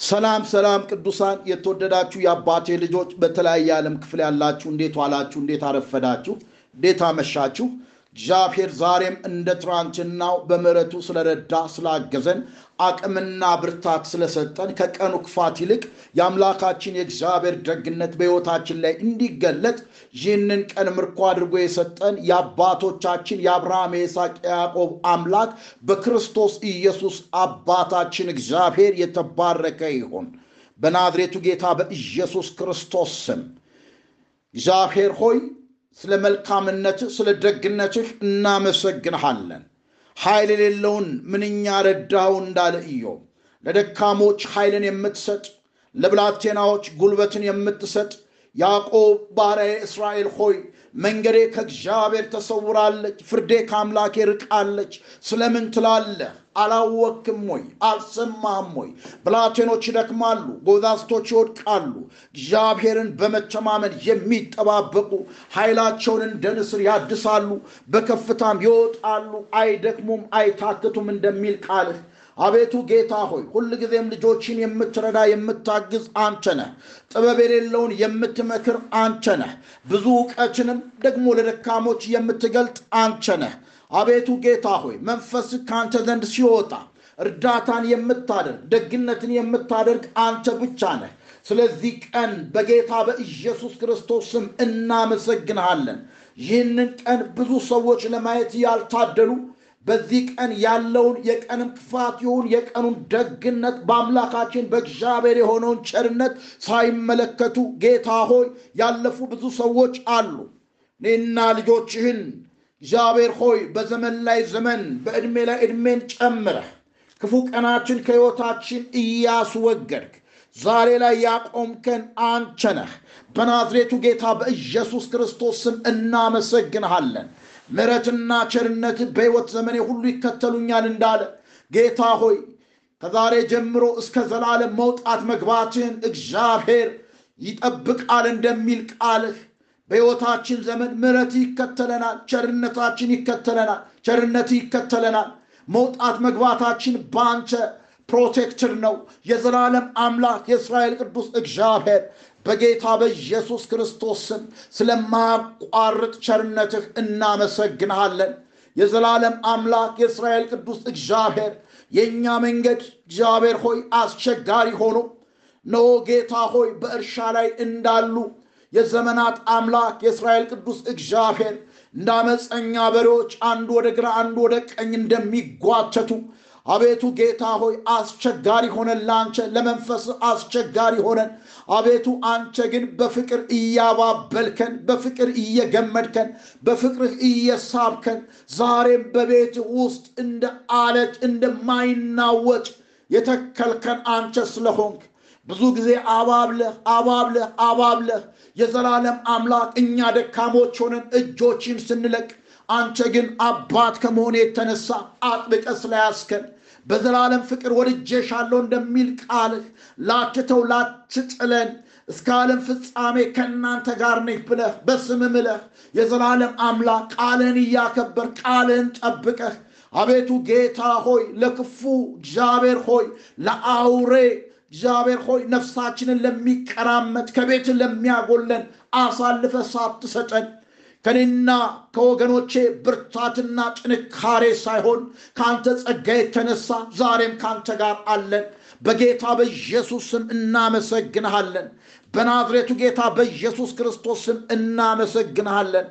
ሰላም ሰላም ቅዱሳን የተወደዳችሁ የአባቴ ልጆች በተለያየ ዓለም ክፍል ያላችሁ እንዴት ዋላችሁ? እንዴት አረፈዳችሁ? እንዴት አመሻችሁ እግዚአብሔር ዛሬም እንደ ትናንትናው በምሕረቱ ስለረዳ ስላገዘን አቅምና ብርታት ስለሰጠን ከቀኑ ክፋት ይልቅ የአምላካችን የእግዚአብሔር ደግነት በሕይወታችን ላይ እንዲገለጥ ይህንን ቀን ምርኮ አድርጎ የሰጠን የአባቶቻችን የአብርሃም የይስሐቅ የያዕቆብ አምላክ በክርስቶስ ኢየሱስ አባታችን እግዚአብሔር የተባረከ ይሁን። በናዝሬቱ ጌታ በኢየሱስ ክርስቶስ ስም። እግዚአብሔር ሆይ ስለ መልካምነትህ ስለ ደግነትህ እናመሰግንሃለን። ኃይል የሌለውን ምንኛ ረዳው እንዳለ ኢዮብ ለደካሞች ኃይልን የምትሰጥ ለብላቴናዎች ጉልበትን የምትሰጥ ያዕቆብ ባሪያዬ እስራኤል ሆይ መንገዴ ከእግዚአብሔር ተሰውራለች ፍርዴ ከአምላኬ ርቃለች። ስለምን ትላለህ አላወክም ወይ? አልሰማህም ወይ? ብላቴኖች ይደክማሉ ጎዛስቶች ይወድቃሉ። እግዚአብሔርን በመተማመን የሚጠባበቁ ኃይላቸውን እንደ ንስር ያድሳሉ በከፍታም ይወጣሉ። አይደክሙም አይታክቱም እንደሚል ቃልህ አቤቱ ጌታ ሆይ ሁል ጊዜም ልጆችን የምትረዳ የምታግዝ አንተ ነህ። ጥበብ የሌለውን የምትመክር አንተ ነህ። ብዙ እውቀትንም ደግሞ ለደካሞች የምትገልጥ አንተ ነህ አቤቱ ጌታ ሆይ መንፈስ ከአንተ ዘንድ ሲወጣ እርዳታን የምታደርግ ደግነትን የምታደርግ አንተ ብቻ ነህ። ስለዚህ ቀን በጌታ በኢየሱስ ክርስቶስ ስም እናመሰግንሃለን። ይህንን ቀን ብዙ ሰዎች ለማየት ያልታደሉ በዚህ ቀን ያለውን የቀንም ክፋት ይሁን የቀኑን ደግነት በአምላካችን በእግዚአብሔር የሆነውን ቸርነት ሳይመለከቱ ጌታ ሆይ ያለፉ ብዙ ሰዎች አሉ። እኔና ልጆችህን እግዚአብሔር ሆይ በዘመን ላይ ዘመን በዕድሜ ላይ ዕድሜን ጨምረህ ክፉ ቀናችን ከሕይወታችን እያስወገድክ ዛሬ ላይ ያቆምከን አንተ በናዝሬቱ ጌታ በኢየሱስ ክርስቶስ ስም እናመሰግንሃለን። ምረትና ቸርነት በሕይወት ዘመኔ ሁሉ ይከተሉኛል እንዳለ ጌታ ሆይ ከዛሬ ጀምሮ እስከ ዘላለም መውጣት መግባትህን እግዚአብሔር ይጠብቃል እንደሚል ቃልህ በሕይወታችን ዘመን ምረት ይከተለናል ቸርነታችን ይከተለናል ቸርነት ይከተለናል። መውጣት መግባታችን በአንተ ፕሮቴክትር ነው። የዘላለም አምላክ የእስራኤል ቅዱስ እግዚአብሔር በጌታ በኢየሱስ ክርስቶስ ስም ስለማያቋርጥ ቸርነትህ እናመሰግንሃለን። የዘላለም አምላክ የእስራኤል ቅዱስ እግዚአብሔር የእኛ መንገድ እግዚአብሔር ሆይ አስቸጋሪ ሆኖ ኖ ጌታ ሆይ በእርሻ ላይ እንዳሉ የዘመናት አምላክ የእስራኤል ቅዱስ እግዚአብሔር እንደ አመፀኛ በሬዎች አንዱ ወደ ግራ አንዱ ወደ ቀኝ እንደሚጓተቱ አቤቱ ጌታ ሆይ አስቸጋሪ ሆነን ለአንተ ለመንፈስ አስቸጋሪ ሆነን አቤቱ አንተ ግን በፍቅር እያባበልከን በፍቅር እየገመድከን በፍቅርህ እየሳብከን ዛሬም በቤት ውስጥ እንደ አለት እንደማይናወጥ የተከልከን አንተ ስለሆንክ። ብዙ ጊዜ አባብለህ አባብለህ አባብለህ የዘላለም አምላክ እኛ ደካሞች ሆነን እጆችን ስንለቅ አንተ ግን አባት ከመሆን የተነሳ አጥብቀ ስለያስከን በዘላለም ፍቅር ወድጄሻለሁ እንደሚል ቃልህ ላትተው ላትጥለን እስከ ዓለም ፍጻሜ ከእናንተ ጋር ነኝ ብለህ በስም ምለህ የዘላለም አምላክ ቃልህን እያከበር ቃልህን ጠብቀህ አቤቱ ጌታ ሆይ ለክፉ እግዚአብሔር ሆይ ለአውሬ እግዚአብሔር ሆይ ነፍሳችንን ለሚቀራመት ከቤት ለሚያጎለን አሳልፈ ሳትሰጠን ከኔና ከወገኖቼ ብርታትና ጥንካሬ ሳይሆን ከአንተ ጸጋ የተነሳ ዛሬም ከአንተ ጋር አለን። በጌታ በኢየሱስ ስም እናመሰግንሃለን። በናዝሬቱ ጌታ በኢየሱስ ክርስቶስ ስም እናመሰግንሃለን።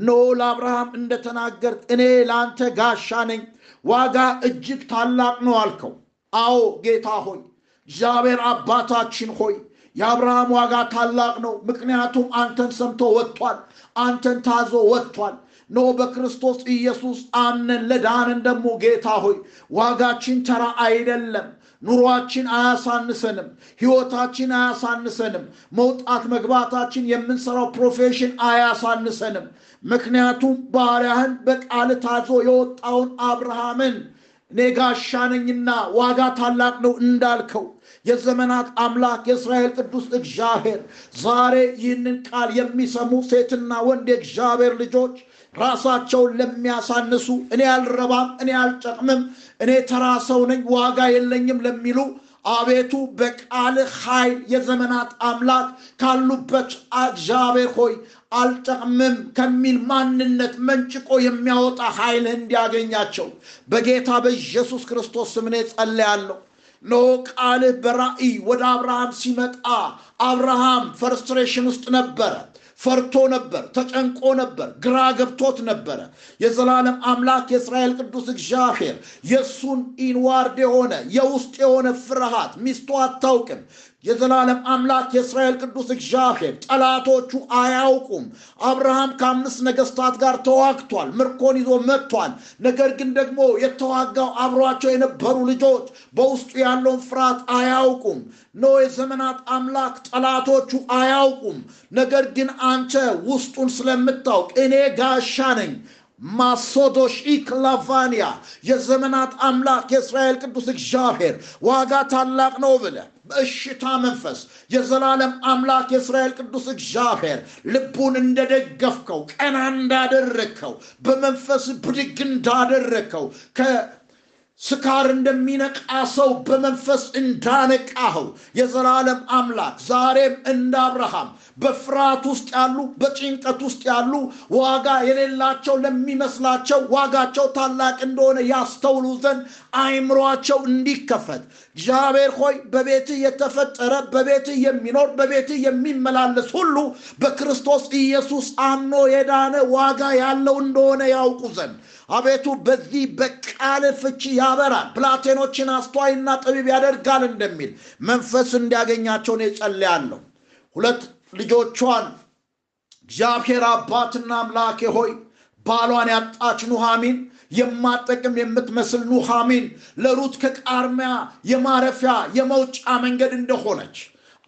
ኖ ለአብርሃም እንደተናገር እኔ ለአንተ ጋሻ ነኝ። ዋጋ እጅግ ታላቅ ነው አልከው። አዎ ጌታ ሆይ እግዚአብሔር አባታችን ሆይ የአብርሃም ዋጋ ታላቅ ነው። ምክንያቱም አንተን ሰምቶ ወጥቷል አንተን ታዞ ወጥቷል። ኖ በክርስቶስ ኢየሱስ አምነን ለዳንን ደግሞ ጌታ ሆይ ዋጋችን ተራ አይደለም። ኑሯችን አያሳንሰንም ህይወታችን አያሳንሰንም መውጣት መግባታችን የምንሰራው profession አያሳንሰንም። ምክንያቱም ባሪያህን በቃል ታዞ የወጣውን አብርሃምን እኔ ጋሻ ነኝና ዋጋ ታላቅ ነው እንዳልከው የዘመናት አምላክ የእስራኤል ቅዱስ እግዚአብሔር ዛሬ ይህንን ቃል የሚሰሙ ሴትና ወንድ የእግዚአብሔር ልጆች ራሳቸውን ለሚያሳንሱ እኔ አልረባም እኔ አልጠቅምም እኔ ተራ ሰው ነኝ ዋጋ የለኝም ለሚሉ አቤቱ በቃልህ ኃይል የዘመናት አምላክ ካሉበት እግዚአብሔር ሆይ አልጠቅምም ከሚል ማንነት መንጭቆ የሚያወጣ ኃይልህ እንዲያገኛቸው በጌታ በኢየሱስ ክርስቶስ ስም እኔ ጸልያለሁ። እነሆ ቃልህ በራእይ ወደ አብርሃም ሲመጣ አብርሃም frustration ውስጥ ነበረ። ፈርቶ ነበር፣ ተጨንቆ ነበር፣ ግራ ገብቶት ነበረ። የዘላለም አምላክ የእስራኤል ቅዱስ እግዚአብሔር የእሱን ኢንዋርድ የሆነ የውስጥ የሆነ ፍርሃት ሚስቱ አታውቅም። የዘላለም አምላክ የእስራኤል ቅዱስ እግዚአብሔር ጠላቶቹ አያውቁም። አብርሃም ከአምስት ነገስታት ጋር ተዋግቷል፣ ምርኮን ይዞ መጥቷል። ነገር ግን ደግሞ የተዋጋው አብሯቸው የነበሩ ልጆች በውስጡ ያለውን ፍርሃት አያውቁም። ኖ የዘመናት አምላክ ጠላቶቹ አያውቁም። ነገር ግን አንተ ውስጡን ስለምታውቅ እኔ ጋሻ ነኝ ማሶዶሽ ኢክላቫኒያ የዘመናት አምላክ የእስራኤል ቅዱስ እግዚአብሔር። ዋጋ ታላቅ ነው ብለ በእሽታ መንፈስ የዘላለም አምላክ የእስራኤል ቅዱስ እግዚአብሔር። ልቡን እንደደገፍከው ቀና እንዳደረግከው በመንፈስ ብድግ እንዳደረግከው ስካር እንደሚነቃ ሰው በመንፈስ እንዳነቃኸው የዘላለም አምላክ ዛሬም እንደ አብርሃም በፍርሃት ውስጥ ያሉ በጭንቀት ውስጥ ያሉ ዋጋ የሌላቸው ለሚመስላቸው ዋጋቸው ታላቅ እንደሆነ ያስተውሉ ዘንድ አይምሯቸው እንዲከፈት። እግዚአብሔር ሆይ በቤትህ የተፈጠረ በቤትህ የሚኖር በቤትህ የሚመላለስ ሁሉ በክርስቶስ ኢየሱስ አምኖ የዳነ ዋጋ ያለው እንደሆነ ያውቁ ዘንድ አቤቱ በዚህ በቃል ፍቺ ያበራል፣ ብላቴኖችን አስተዋይና ጠቢብ ያደርጋል እንደሚል መንፈስ እንዲያገኛቸው እኔ ጸልያለሁ። ሁለት ልጆቿን እግዚአብሔር አባትና አምላኬ ሆይ ባሏን ያጣች ኑሃሚን የማጠቅም የምትመስል ኑሃሚን ለሩት ከቃርሚያ የማረፊያ የመውጫ መንገድ እንደሆነች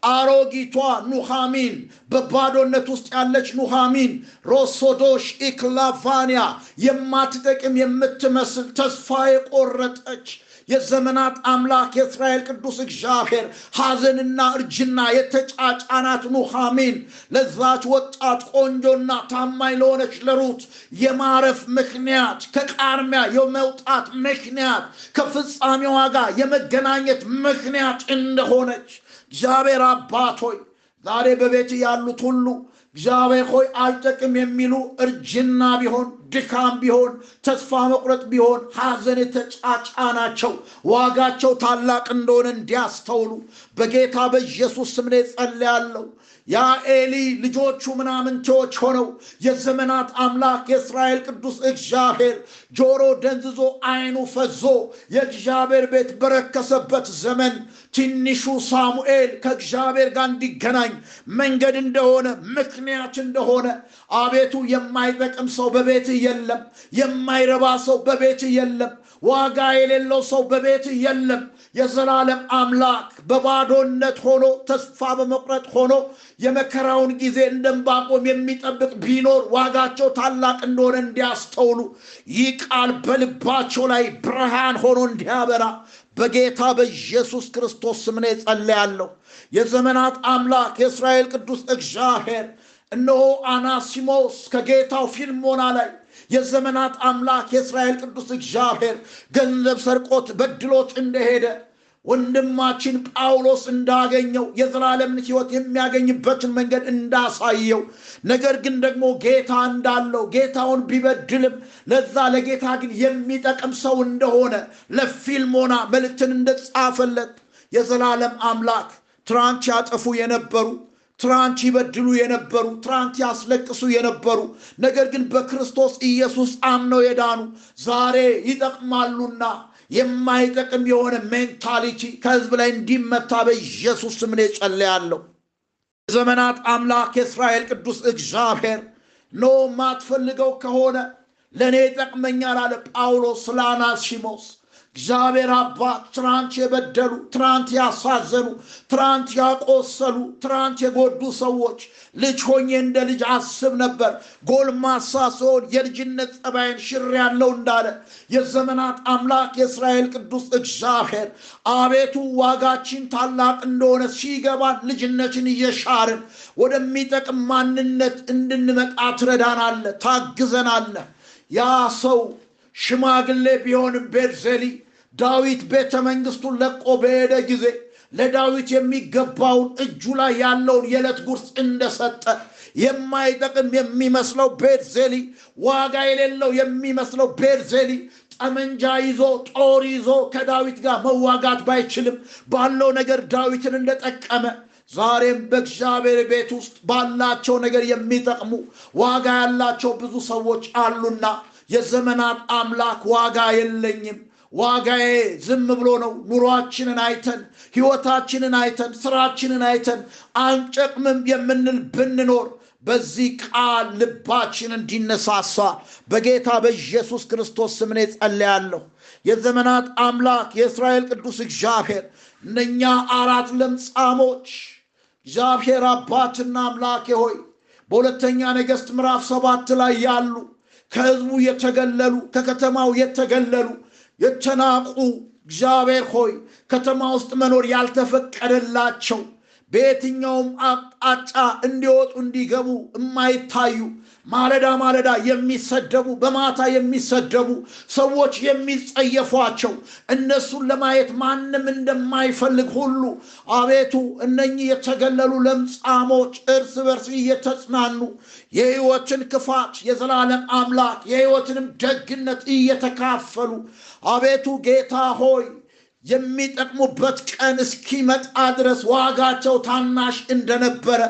አሮጊቷ ኑሃሚን በባዶነት ውስጥ ያለች ኑሃሚን ሮሶዶሽ ኢክላቫኒያ የማትጠቅም የምትመስል ተስፋ የቆረጠች የዘመናት አምላክ የእስራኤል ቅዱስ እግዚአብሔር ሐዘንና እርጅና የተጫጫናት ኑሃሚን ለዛች ወጣት ቆንጆና ታማኝ ለሆነች ለሩት የማረፍ ምክንያት ከቃርሚያ የመውጣት ምክንያት ከፍጻሜዋ ጋር የመገናኘት ምክንያት እንደሆነች እግዚአብሔር አባት ሆይ ዛሬ በቤት ያሉት ሁሉ እግዚአብሔር ሆይ አልጠቅም የሚሉ እርጅና ቢሆን ድካም ቢሆን ተስፋ መቁረጥ ቢሆን ሐዘን የተጫጫናቸው ዋጋቸው ታላቅ እንደሆነ እንዲያስተውሉ በጌታ በኢየሱስ ስም እኔ ጸልያለሁ። ያ ኤሊ ልጆቹ ምናምንቴዎች ሆነው የዘመናት አምላክ የእስራኤል ቅዱስ እግዚአብሔር ጆሮ ደንዝዞ አይኑ ፈዞ የእግዚአብሔር ቤት በረከሰበት ዘመን ትንሹ ሳሙኤል ከእግዚአብሔር ጋር እንዲገናኝ መንገድ እንደሆነ ምክንያት እንደሆነ አቤቱ የማይጠቅም ሰው በቤትህ የለም፣ የማይረባ ሰው በቤትህ የለም፣ ዋጋ የሌለው ሰው በቤትህ የለም። የዘላለም አምላክ በባዶነት ሆኖ ተስፋ በመቁረጥ ሆኖ የመከራውን ጊዜ እንደ ዕንባቆም የሚጠብቅ ቢኖር ዋጋቸው ታላቅ እንደሆነ እንዲያስተውሉ ይህ ቃል በልባቸው ላይ ብርሃን ሆኖ እንዲያበራ በጌታ በኢየሱስ ክርስቶስ ስም ጸልያለሁ። የዘመናት አምላክ የእስራኤል ቅዱስ እግዚአብሔር እነሆ አናሲሞስ ከጌታው ፊልሞና ላይ የዘመናት አምላክ የእስራኤል ቅዱስ እግዚአብሔር ገንዘብ ሰርቆት በድሎት እንደሄደ ወንድማችን ጳውሎስ እንዳገኘው የዘላለምን ሕይወት የሚያገኝበትን መንገድ እንዳሳየው። ነገር ግን ደግሞ ጌታ እንዳለው ጌታውን ቢበድልም ለዛ ለጌታ ግን የሚጠቅም ሰው እንደሆነ ለፊልሞና መልእክትን እንደጻፈለት የዘላለም አምላክ ትላንት ያጠፉ የነበሩ ትላንት ይበድሉ የነበሩ ትላንት ያስለቅሱ የነበሩ ነገር ግን በክርስቶስ ኢየሱስ አምነው የዳኑ ዛሬ ይጠቅማሉና የማይጠቅም የሆነ mentality ከህዝብ ላይ እንዲመታ በኢየሱስ ስም እኔ ጸልያለሁ። የዘመናት አምላክ የእስራኤል ቅዱስ እግዚአብሔር ኖ ማትፈልገው ከሆነ ለእኔ ይጠቅመኛል አለ ጳውሎስ ስለ አናሲሞስ። እግዚአብሔር አባት ትናንት የበደሉ ትናንት ያሳዘኑ ትናንት ያቆሰሉ ትናንት የጎዱ ሰዎች ልጅ ሆኜ እንደ ልጅ አስብ ነበር። ጎልማሳ ስሆን የልጅነት ጸባይን ሽር ያለው እንዳለ የዘመናት አምላክ የእስራኤል ቅዱስ እግዚአብሔር አቤቱ ዋጋችን ታላቅ እንደሆነ ሲገባን ልጅነትን እየሻርን ወደሚጠቅም ማንነት እንድንመጣ ትረዳናለ ታግዘናለ ያ ሰው ሽማግሌ ቢሆንም ቤርዜሊ ዳዊት ቤተ መንግስቱን ለቆ በሄደ ጊዜ ለዳዊት የሚገባውን እጁ ላይ ያለውን የዕለት ጉርስ እንደሰጠ የማይጠቅም የሚመስለው ቤርዜሊ ዋጋ የሌለው የሚመስለው ቤርዜሊ ጠመንጃ ይዞ ጦር ይዞ ከዳዊት ጋር መዋጋት ባይችልም ባለው ነገር ዳዊትን እንደጠቀመ ዛሬም በእግዚአብሔር ቤት ውስጥ ባላቸው ነገር የሚጠቅሙ ዋጋ ያላቸው ብዙ ሰዎች አሉና የዘመናት አምላክ ዋጋ የለኝም ዋጋዬ ዝም ብሎ ነው። ኑሯችንን አይተን ህይወታችንን አይተን ስራችንን አይተን አንጨቅምም የምንል ብንኖር በዚህ ቃል ልባችን እንዲነሳሳ በጌታ በኢየሱስ ክርስቶስ ስም እኔ ጸልያለሁ የዘመናት አምላክ የእስራኤል ቅዱስ እግዚአብሔር እነኛ አራት ለምጻሞች እግዚአብሔር አባትና አምላኬ ሆይ በሁለተኛ ነገሥት ምዕራፍ ሰባት ላይ ያሉ ከህዝቡ የተገለሉ ከከተማው የተገለሉ የተናቁ እግዚአብሔር ሆይ ከተማ ውስጥ መኖር ያልተፈቀደላቸው በየትኛውም አቅጣጫ እንዲወጡ እንዲገቡ የማይታዩ ማለዳ ማለዳ የሚሰደቡ በማታ የሚሰደቡ ሰዎች የሚጸየፏቸው እነሱን ለማየት ማንም እንደማይፈልግ ሁሉ አቤቱ እነኚህ የተገለሉ ለምጻሞች እርስ በርስ እየተጽናኑ የህይወትን ክፋት የዘላለም አምላክ የህይወትንም ደግነት እየተካፈሉ አቤቱ ጌታ ሆይ የሚጠቅሙበት ቀን እስኪመጣ ድረስ ዋጋቸው ታናሽ እንደነበረ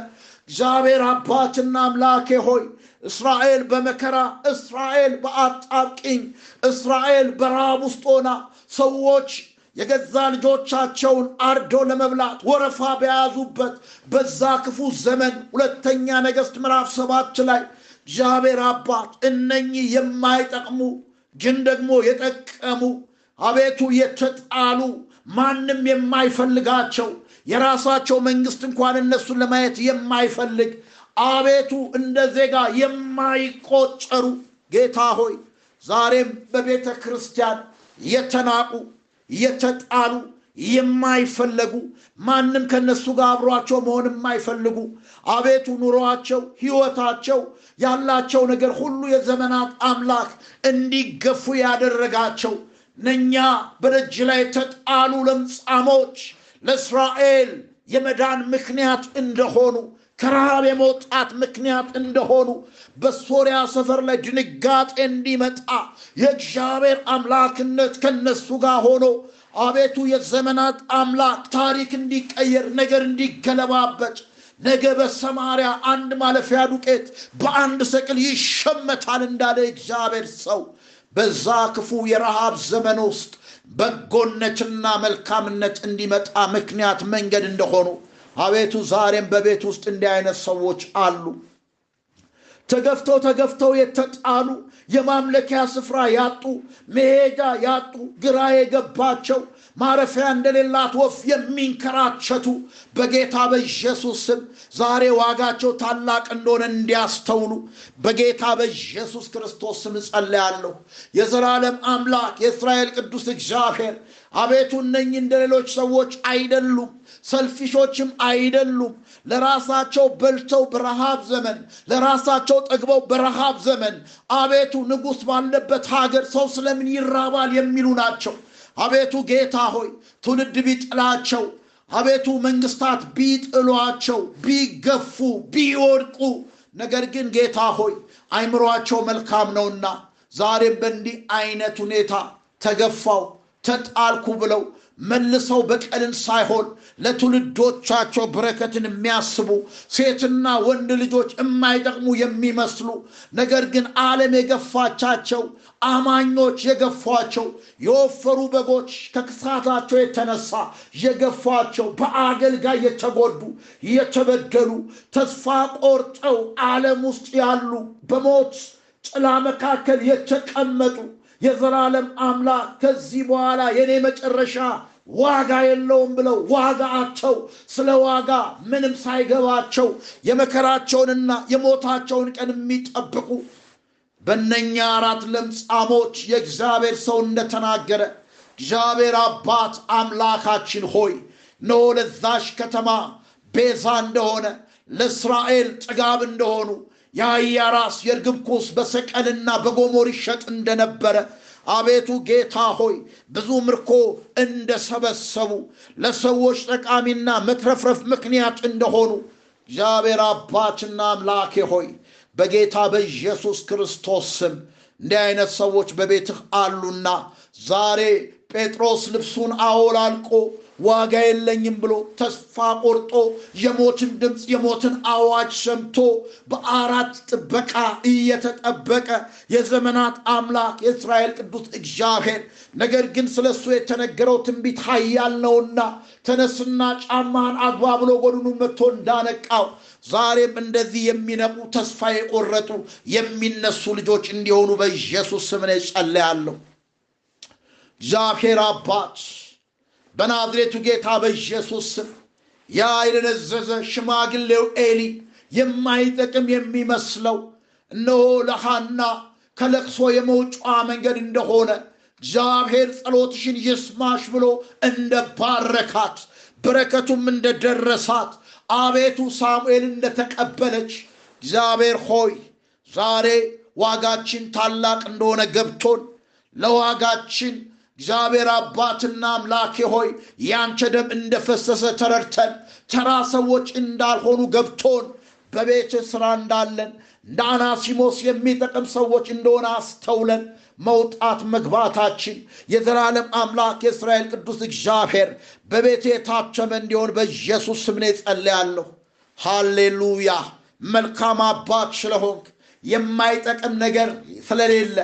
እግዚአብሔር አባትና አምላኬ ሆይ እስራኤል በመከራ እስራኤል በአጣብቂኝ እስራኤል በረሃብ ውስጥ ሆና ሰዎች የገዛ ልጆቻቸውን አርዶ ለመብላት ወረፋ በያዙበት በዛ ክፉ ዘመን ሁለተኛ ነገሥት ምዕራፍ ሰባት ላይ እግዚአብሔር አባት እነኚህ የማይጠቅሙ ግን ደግሞ የጠቀሙ አቤቱ የተጣሉ ማንም የማይፈልጋቸው የራሳቸው መንግስት እንኳን እነሱን ለማየት የማይፈልግ አቤቱ እንደ ዜጋ የማይቆጨሩ ጌታ ሆይ ዛሬም በቤተ ክርስቲያን የተናቁ የተጣሉ የማይፈለጉ ማንም ከነሱ ጋር አብሯቸው መሆን የማይፈልጉ አቤቱ ኑሯቸው ህይወታቸው ያላቸው ነገር ሁሉ የዘመናት አምላክ እንዲገፉ ያደረጋቸው ነኛ በደጅ ላይ የተጣሉ ለምጻሞች ለእስራኤል የመዳን ምክንያት እንደሆኑ ከረሃብ የመውጣት ምክንያት እንደሆኑ በሶሪያ ሰፈር ላይ ድንጋጤ እንዲመጣ የእግዚአብሔር አምላክነት ከነሱ ጋር ሆኖ አቤቱ የዘመናት አምላክ ታሪክ እንዲቀየር ነገር እንዲገለባበጭ ነገ በሰማርያ አንድ ማለፊያ ዱቄት በአንድ ሰቅል ይሸመታል እንዳለ እግዚአብሔር ሰው። በዛ ክፉ የረሃብ ዘመን ውስጥ በጎነትና መልካምነት እንዲመጣ ምክንያት መንገድ እንደሆኑ አቤቱ ዛሬም በቤት ውስጥ እንዲህ አይነት ሰዎች አሉ። ተገፍተው ተገፍተው የተጣሉ የማምለኪያ ስፍራ ያጡ መሄጃ ያጡ ግራ የገባቸው ማረፊያ እንደሌላት ወፍ የሚንከራቸቱ በጌታ በኢየሱስ ስም ዛሬ ዋጋቸው ታላቅ እንደሆነ እንዲያስተውሉ በጌታ በኢየሱስ ክርስቶስ ስም እጸልያለሁ። የዘላለም አምላክ የእስራኤል ቅዱስ እግዚአብሔር አቤቱ እነኚህ እንደ ሌሎች ሰዎች አይደሉም ሰልፊሾችም አይደሉም። ለራሳቸው በልተው በረሃብ ዘመን ለራሳቸው ጠግበው በረሃብ ዘመን አቤቱ ንጉሥ ባለበት ሀገር ሰው ስለምን ይራባል የሚሉ ናቸው አቤቱ ጌታ ሆይ ትውልድ ቢጥላቸው አቤቱ መንግስታት ቢጥሏቸው ቢገፉ ቢወድቁ ነገር ግን ጌታ ሆይ አይምሯቸው መልካም ነውና ዛሬም በእንዲህ አይነት ሁኔታ ተገፋው ተጣልኩ ብለው መልሰው በቀልን ሳይሆን ለትውልዶቻቸው በረከትን የሚያስቡ ሴትና ወንድ ልጆች የማይጠቅሙ የሚመስሉ ነገር ግን ዓለም የገፋቻቸው አማኞች የገፏቸው የወፈሩ በጎች ከክሳታቸው የተነሳ የገፏቸው በአገልጋይ የተጎዱ የተበደሉ ተስፋ ቆርጠው ዓለም ውስጥ ያሉ በሞት ጥላ መካከል የተቀመጡ የዘላለም አምላክ ከዚህ በኋላ የኔ መጨረሻ ዋጋ የለውም ብለው ዋጋ አቸው ስለ ዋጋ ምንም ሳይገባቸው የመከራቸውንና የሞታቸውን ቀን የሚጠብቁ በነኛ አራት ለምጻሞች የእግዚአብሔር ሰው እንደተናገረ እግዚአብሔር አባት አምላካችን ሆይ ኖ ለዛሽ ከተማ ቤዛ እንደሆነ ለእስራኤል ጥጋብ እንደሆኑ የአህያ ራስ የርግብ ኩስ በሰቀልና በጎሞር ይሸጥ እንደነበረ አቤቱ ጌታ ሆይ ብዙ ምርኮ እንደሰበሰቡ ለሰዎች ጠቃሚና መትረፍረፍ ምክንያት እንደሆኑ እግዚአብሔር አባትና አምላኬ ሆይ በጌታ በኢየሱስ ክርስቶስ ስም እንዲህ አይነት ሰዎች በቤትህ አሉና ዛሬ ጴጥሮስ ልብሱን አወላልቆ ዋጋ የለኝም ብሎ ተስፋ ቆርጦ የሞትን ድምፅ የሞትን አዋጅ ሰምቶ በአራት ጥበቃ እየተጠበቀ የዘመናት አምላክ የእስራኤል ቅዱስ እግዚአብሔር ነገር ግን ስለ እሱ የተነገረው ትንቢት ኃያል ነውና ተነስና ጫማን አግባ ብሎ ጎድኑ መጥቶ እንዳነቃው ዛሬም እንደዚህ የሚነቁ ተስፋ የቆረጡ የሚነሱ ልጆች እንዲሆኑ በኢየሱስ ስም እኔ እግዚአብሔር አባት በናዝሬቱ ጌታ በኢየሱስ ስም ያ የደነዘዘ ሽማግሌው ኤሊ የማይጠቅም የሚመስለው እነሆ ለሃና ከለቅሶ የመውጫ መንገድ እንደሆነ እግዚአብሔር ጸሎትሽን ይስማሽ ብሎ እንደ ባረካት በረከቱም እንደደረሳት አቤቱ ሳሙኤል እንደተቀበለች እግዚአብሔር ሆይ ዛሬ ዋጋችን ታላቅ እንደሆነ ገብቶን ለዋጋችን እግዚአብሔር አባትና አምላኬ ሆይ ያንተ ደም እንደፈሰሰ ተረድተን ተራ ሰዎች እንዳልሆኑ ገብቶን በቤት ሥራ እንዳለን እንደ አናሲሞስ የሚጠቅም ሰዎች እንደሆነ አስተውለን መውጣት መግባታችን የዘላለም አምላክ የእስራኤል ቅዱስ እግዚአብሔር በቤት የታተመ እንዲሆን በኢየሱስ ስም እኔ ጸልያለሁ። ሃሌሉያ! መልካም አባት ስለሆንክ የማይጠቅም ነገር ስለሌለ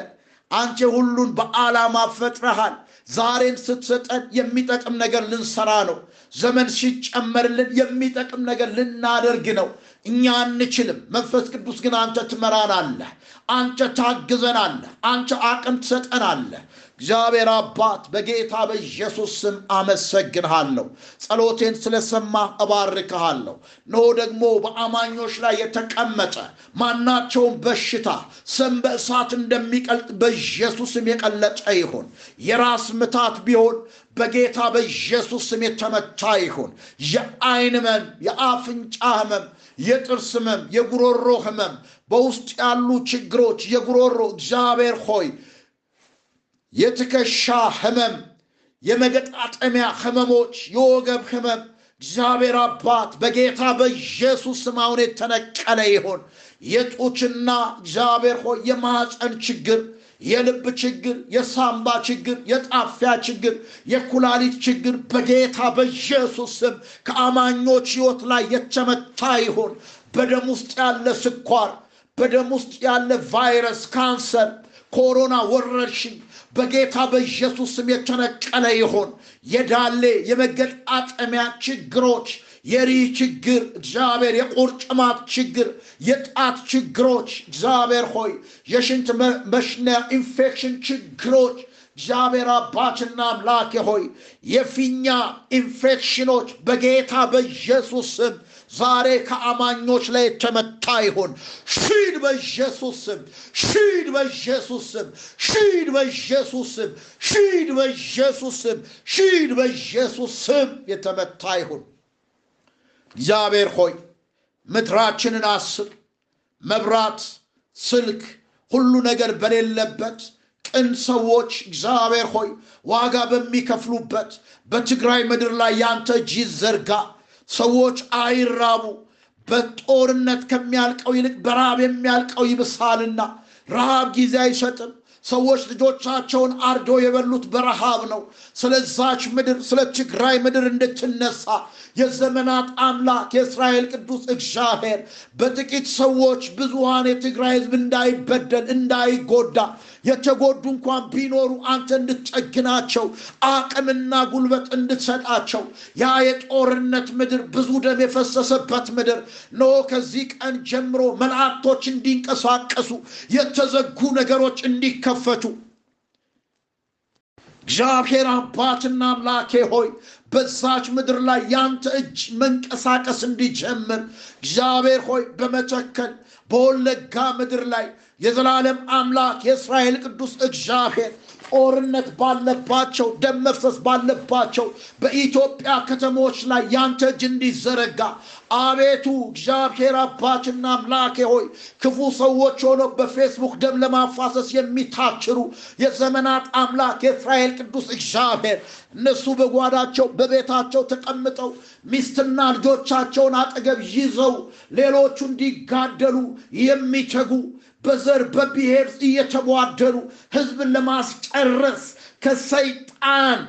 አንተ ሁሉን በዓላማ ፈጥረሃል። ዛሬን ስትሰጠን የሚጠቅም ነገር ልንሰራ ነው። ዘመን ሲጨመርልን የሚጠቅም ነገር ልናደርግ ነው። እኛ አንችልም። መንፈስ ቅዱስ ግን አንተ ትመራናለህ፣ አንተ ታግዘናለህ፣ አንተ አቅም ትሰጠናለህ። እግዚአብሔር አባት በጌታ በኢየሱስ ስም አመሰግንሃለሁ። ጸሎቴን ስለሰማ እባርክሃለሁ። እነሆ ደግሞ በአማኞች ላይ የተቀመጠ ማናቸውም በሽታ ሰም በእሳት እንደሚቀልጥ በኢየሱስ ስም የቀለጠ ይሁን። የራስ ምታት ቢሆን በጌታ በኢየሱስ ስም የተመታ ይሁን። የአይን ህመም፣ የአፍንጫ ህመም፣ የጥርስ ህመም፣ የጉሮሮ ህመም፣ በውስጥ ያሉ ችግሮች የጉሮሮ እግዚአብሔር ሆይ የትከሻ ህመም፣ የመገጣጠሚያ ህመሞች፣ የወገብ ህመም እግዚአብሔር አባት በጌታ በኢየሱስ ስም አሁን የተነቀለ ይሆን። የጡትና እግዚአብሔር ሆይ የማፀን ችግር፣ የልብ ችግር፣ የሳምባ ችግር፣ የጣፊያ ችግር፣ የኩላሊት ችግር በጌታ በኢየሱስ ስም ከአማኞች ህይወት ላይ የተመታ ይሆን። በደም ውስጥ ያለ ስኳር፣ በደም ውስጥ ያለ ቫይረስ፣ ካንሰር፣ ኮሮና ወረርሽኝ በጌታ በኢየሱስ ስም የተነቀለ ይሆን። የዳሌ የመገጣጠሚያ ችግሮች፣ የሪህ ችግር እግዚአብሔር፣ የቁርጭማት ችግር፣ የጣት ችግሮች እግዚአብሔር ሆይ የሽንት መሽኛ ኢንፌክሽን ችግሮች እግዚአብሔር አባትና አምላኬ ሆይ የፊኛ ኢንፌክሽኖች በጌታ በኢየሱስ ስም ዛሬ ከአማኞች ላይ የተመታ ይሆን። ሂድ በኢየሱስ ስም፣ ሂድ በኢየሱስ ስም፣ ሂድ በኢየሱስ ስም፣ ሂድ በኢየሱስ ስም፣ ሂድ በኢየሱስ ስም የተመታ ይሁን። እግዚአብሔር ሆይ ምድራችንን አስብ። መብራት፣ ስልክ፣ ሁሉ ነገር በሌለበት ቅን ሰዎች እግዚአብሔር ሆይ ዋጋ በሚከፍሉበት በትግራይ ምድር ላይ ያንተ እጅ ይዘርጋ። ሰዎች አይራቡ። በጦርነት ከሚያልቀው ይልቅ በረሃብ የሚያልቀው ይብሳልና ረሃብ ጊዜ አይሰጥም። ሰዎች ልጆቻቸውን አርዶ የበሉት በረሃብ ነው። ስለዛች ምድር ስለ ትግራይ ምድር እንድትነሳ የዘመናት አምላክ የእስራኤል ቅዱስ እግዚአብሔር በጥቂት ሰዎች ብዙሃን የትግራይ ሕዝብ እንዳይበደል እንዳይጎዳ የተጎዱ እንኳን ቢኖሩ አንተ እንድትጨግናቸው አቅምና ጉልበት እንድትሰጣቸው። ያ የጦርነት ምድር ብዙ ደም የፈሰሰበት ምድር ኖ ከዚህ ቀን ጀምሮ መላእክቶች እንዲንቀሳቀሱ የተዘጉ ነገሮች እንዲከፈቱ። እግዚአብሔር አባትና አምላኬ ሆይ በዛች ምድር ላይ ያንተ እጅ መንቀሳቀስ እንዲጀምር እግዚአብሔር ሆይ በመተከል በወለጋ ምድር ላይ የዘላለም አምላክ የእስራኤል ቅዱስ እግዚአብሔር ጦርነት ባለባቸው ደም መፍሰስ ባለባቸው በኢትዮጵያ ከተሞች ላይ ያንተ እጅ እንዲዘረጋ አቤቱ እግዚአብሔር አባትና አምላኬ ሆይ ክፉ ሰዎች ሆነው በፌስቡክ ደም ለማፋሰስ የሚታችሩ የዘመናት አምላክ የእስራኤል ቅዱስ እግዚአብሔር እነሱ በጓዳቸው በቤታቸው ተቀምጠው ሚስትና ልጆቻቸውን አጠገብ ይዘው ሌሎቹ እንዲጋደሉ የሚተጉ በዘር በብሔር እየተቧደሉ ህዝብን ለማስጨረስ ከሰይጣን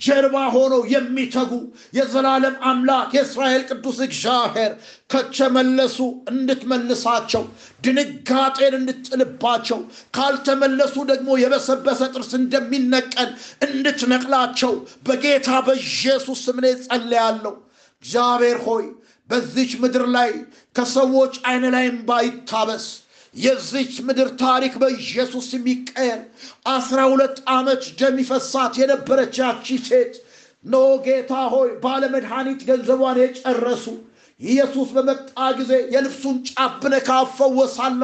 ጀርባ ሆነው የሚተጉ የዘላለም አምላክ የእስራኤል ቅዱስ እግዚአብሔር ከቸመለሱ እንድትመልሳቸው ድንጋጤን እንድትጥልባቸው ካልተመለሱ ደግሞ የበሰበሰ ጥርስ እንደሚነቀል እንድትነቅላቸው በጌታ በኢየሱስ ስም እኔ ጸልያለሁ። እግዚአብሔር ሆይ በዚች ምድር ላይ ከሰዎች አይን ላይም ባይታበስ የዚች ምድር ታሪክ በኢየሱስ የሚቀየር። አስራ ሁለት ዓመት ደም ይፈሳት የነበረች ያቺ ሴት ኖ ጌታ ሆይ ባለመድኃኒት ገንዘቧን የጨረሱ ኢየሱስ በመጣ ጊዜ የልብሱን ጫፍ ብነካ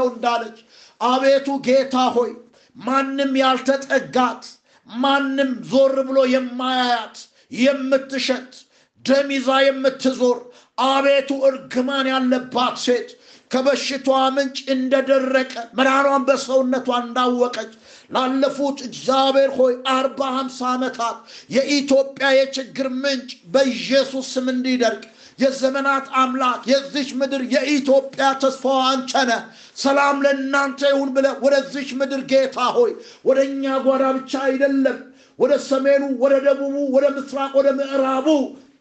እንዳለች። አቤቱ ጌታ ሆይ ማንም ያልተጠጋት ማንም ዞር ብሎ የማያያት የምትሸት ደም ይዛ የምትዞር አቤቱ እርግማን ያለባት ሴት ከበሽታዋ ምንጭ እንደደረቀ መራሯን በሰውነቷ እንዳወቀች ላለፉት እግዚአብሔር ሆይ አርባ ሀምሳ ዓመታት የኢትዮጵያ የችግር ምንጭ በኢየሱስ ስም እንዲደርቅ የዘመናት አምላክ የዚች ምድር የኢትዮጵያ ተስፋዋ አንተ ነህ። ሰላም ለእናንተ ይሁን ብለ ወደዚች ምድር ጌታ ሆይ ወደ እኛ ጓዳ ብቻ አይደለም ወደ ሰሜኑ፣ ወደ ደቡቡ፣ ወደ ምስራቅ፣ ወደ ምዕራቡ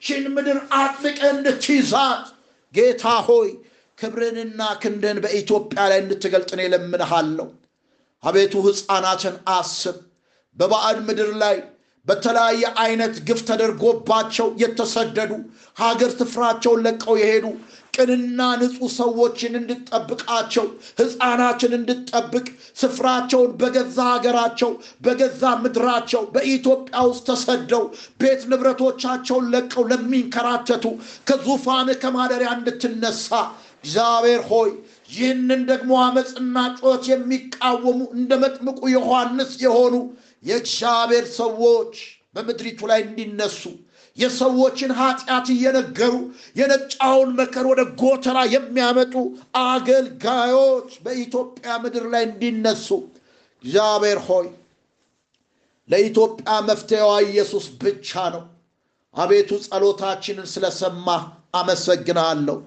ችን ምድር አጥብቀ እንድትይዛት ጌታ ሆይ ክብርንና ክንድን በኢትዮጵያ ላይ እንድትገልጥ እኔ አቤቱ ሕፃናትን አስብ። በባዕድ ምድር ላይ በተለያየ አይነት ግፍ ተደርጎባቸው የተሰደዱ ሀገር ስፍራቸውን ለቀው የሄዱ ቅንና ንጹሕ ሰዎችን እንድጠብቃቸው ሕፃናትን እንድጠብቅ ስፍራቸውን በገዛ ሀገራቸው በገዛ ምድራቸው በኢትዮጵያ ውስጥ ተሰደው ቤት ንብረቶቻቸውን ለቀው ለሚንከራተቱ ከዙፋን ከማደሪያ እንድትነሳ እግዚአብሔር ሆይ ይህንን ደግሞ አመፅና ጩኸት የሚቃወሙ እንደ መጥምቁ ዮሐንስ የሆኑ የእግዚአብሔር ሰዎች በምድሪቱ ላይ እንዲነሱ የሰዎችን ኃጢአት እየነገሩ የነጫውን መከር ወደ ጎተራ የሚያመጡ አገልጋዮች በኢትዮጵያ ምድር ላይ እንዲነሱ እግዚአብሔር ሆይ ለኢትዮጵያ መፍትሄዋ ኢየሱስ ብቻ ነው። አቤቱ ጸሎታችንን ስለሰማህ አመሰግናለሁ።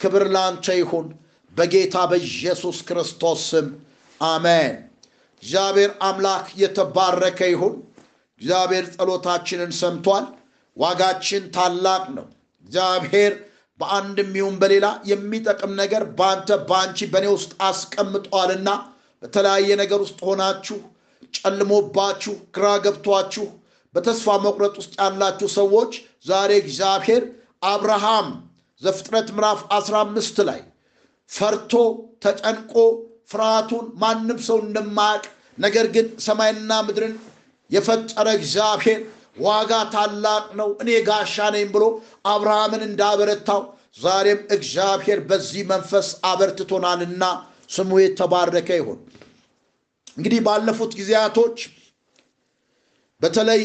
ክብር ላንተ ይሁን በጌታ በኢየሱስ ክርስቶስ ስም አሜን። እግዚአብሔር አምላክ የተባረከ ይሁን። እግዚአብሔር ጸሎታችንን ሰምቷል። ዋጋችን ታላቅ ነው። እግዚአብሔር በአንድም ይሁን በሌላ የሚጠቅም ነገር በአንተ በአንቺ በእኔ ውስጥ አስቀምጧልና በተለያየ ነገር ውስጥ ሆናችሁ ጨልሞባችሁ ግራ ገብቷችሁ በተስፋ መቁረጥ ውስጥ ያላችሁ ሰዎች ዛሬ እግዚአብሔር አብርሃም ዘፍጥረት ምዕራፍ 15 ላይ ፈርቶ ተጨንቆ ፍርሃቱን ማንም ሰው እንደማያውቅ ነገር ግን ሰማይና ምድርን የፈጠረ እግዚአብሔር ዋጋ ታላቅ ነው፣ እኔ ጋሻ ነኝ ብሎ አብርሃምን እንዳበረታው ዛሬም እግዚአብሔር በዚህ መንፈስ አበርትቶናልና ስሙ የተባረከ ይሁን። እንግዲህ ባለፉት ጊዜያቶች በተለይ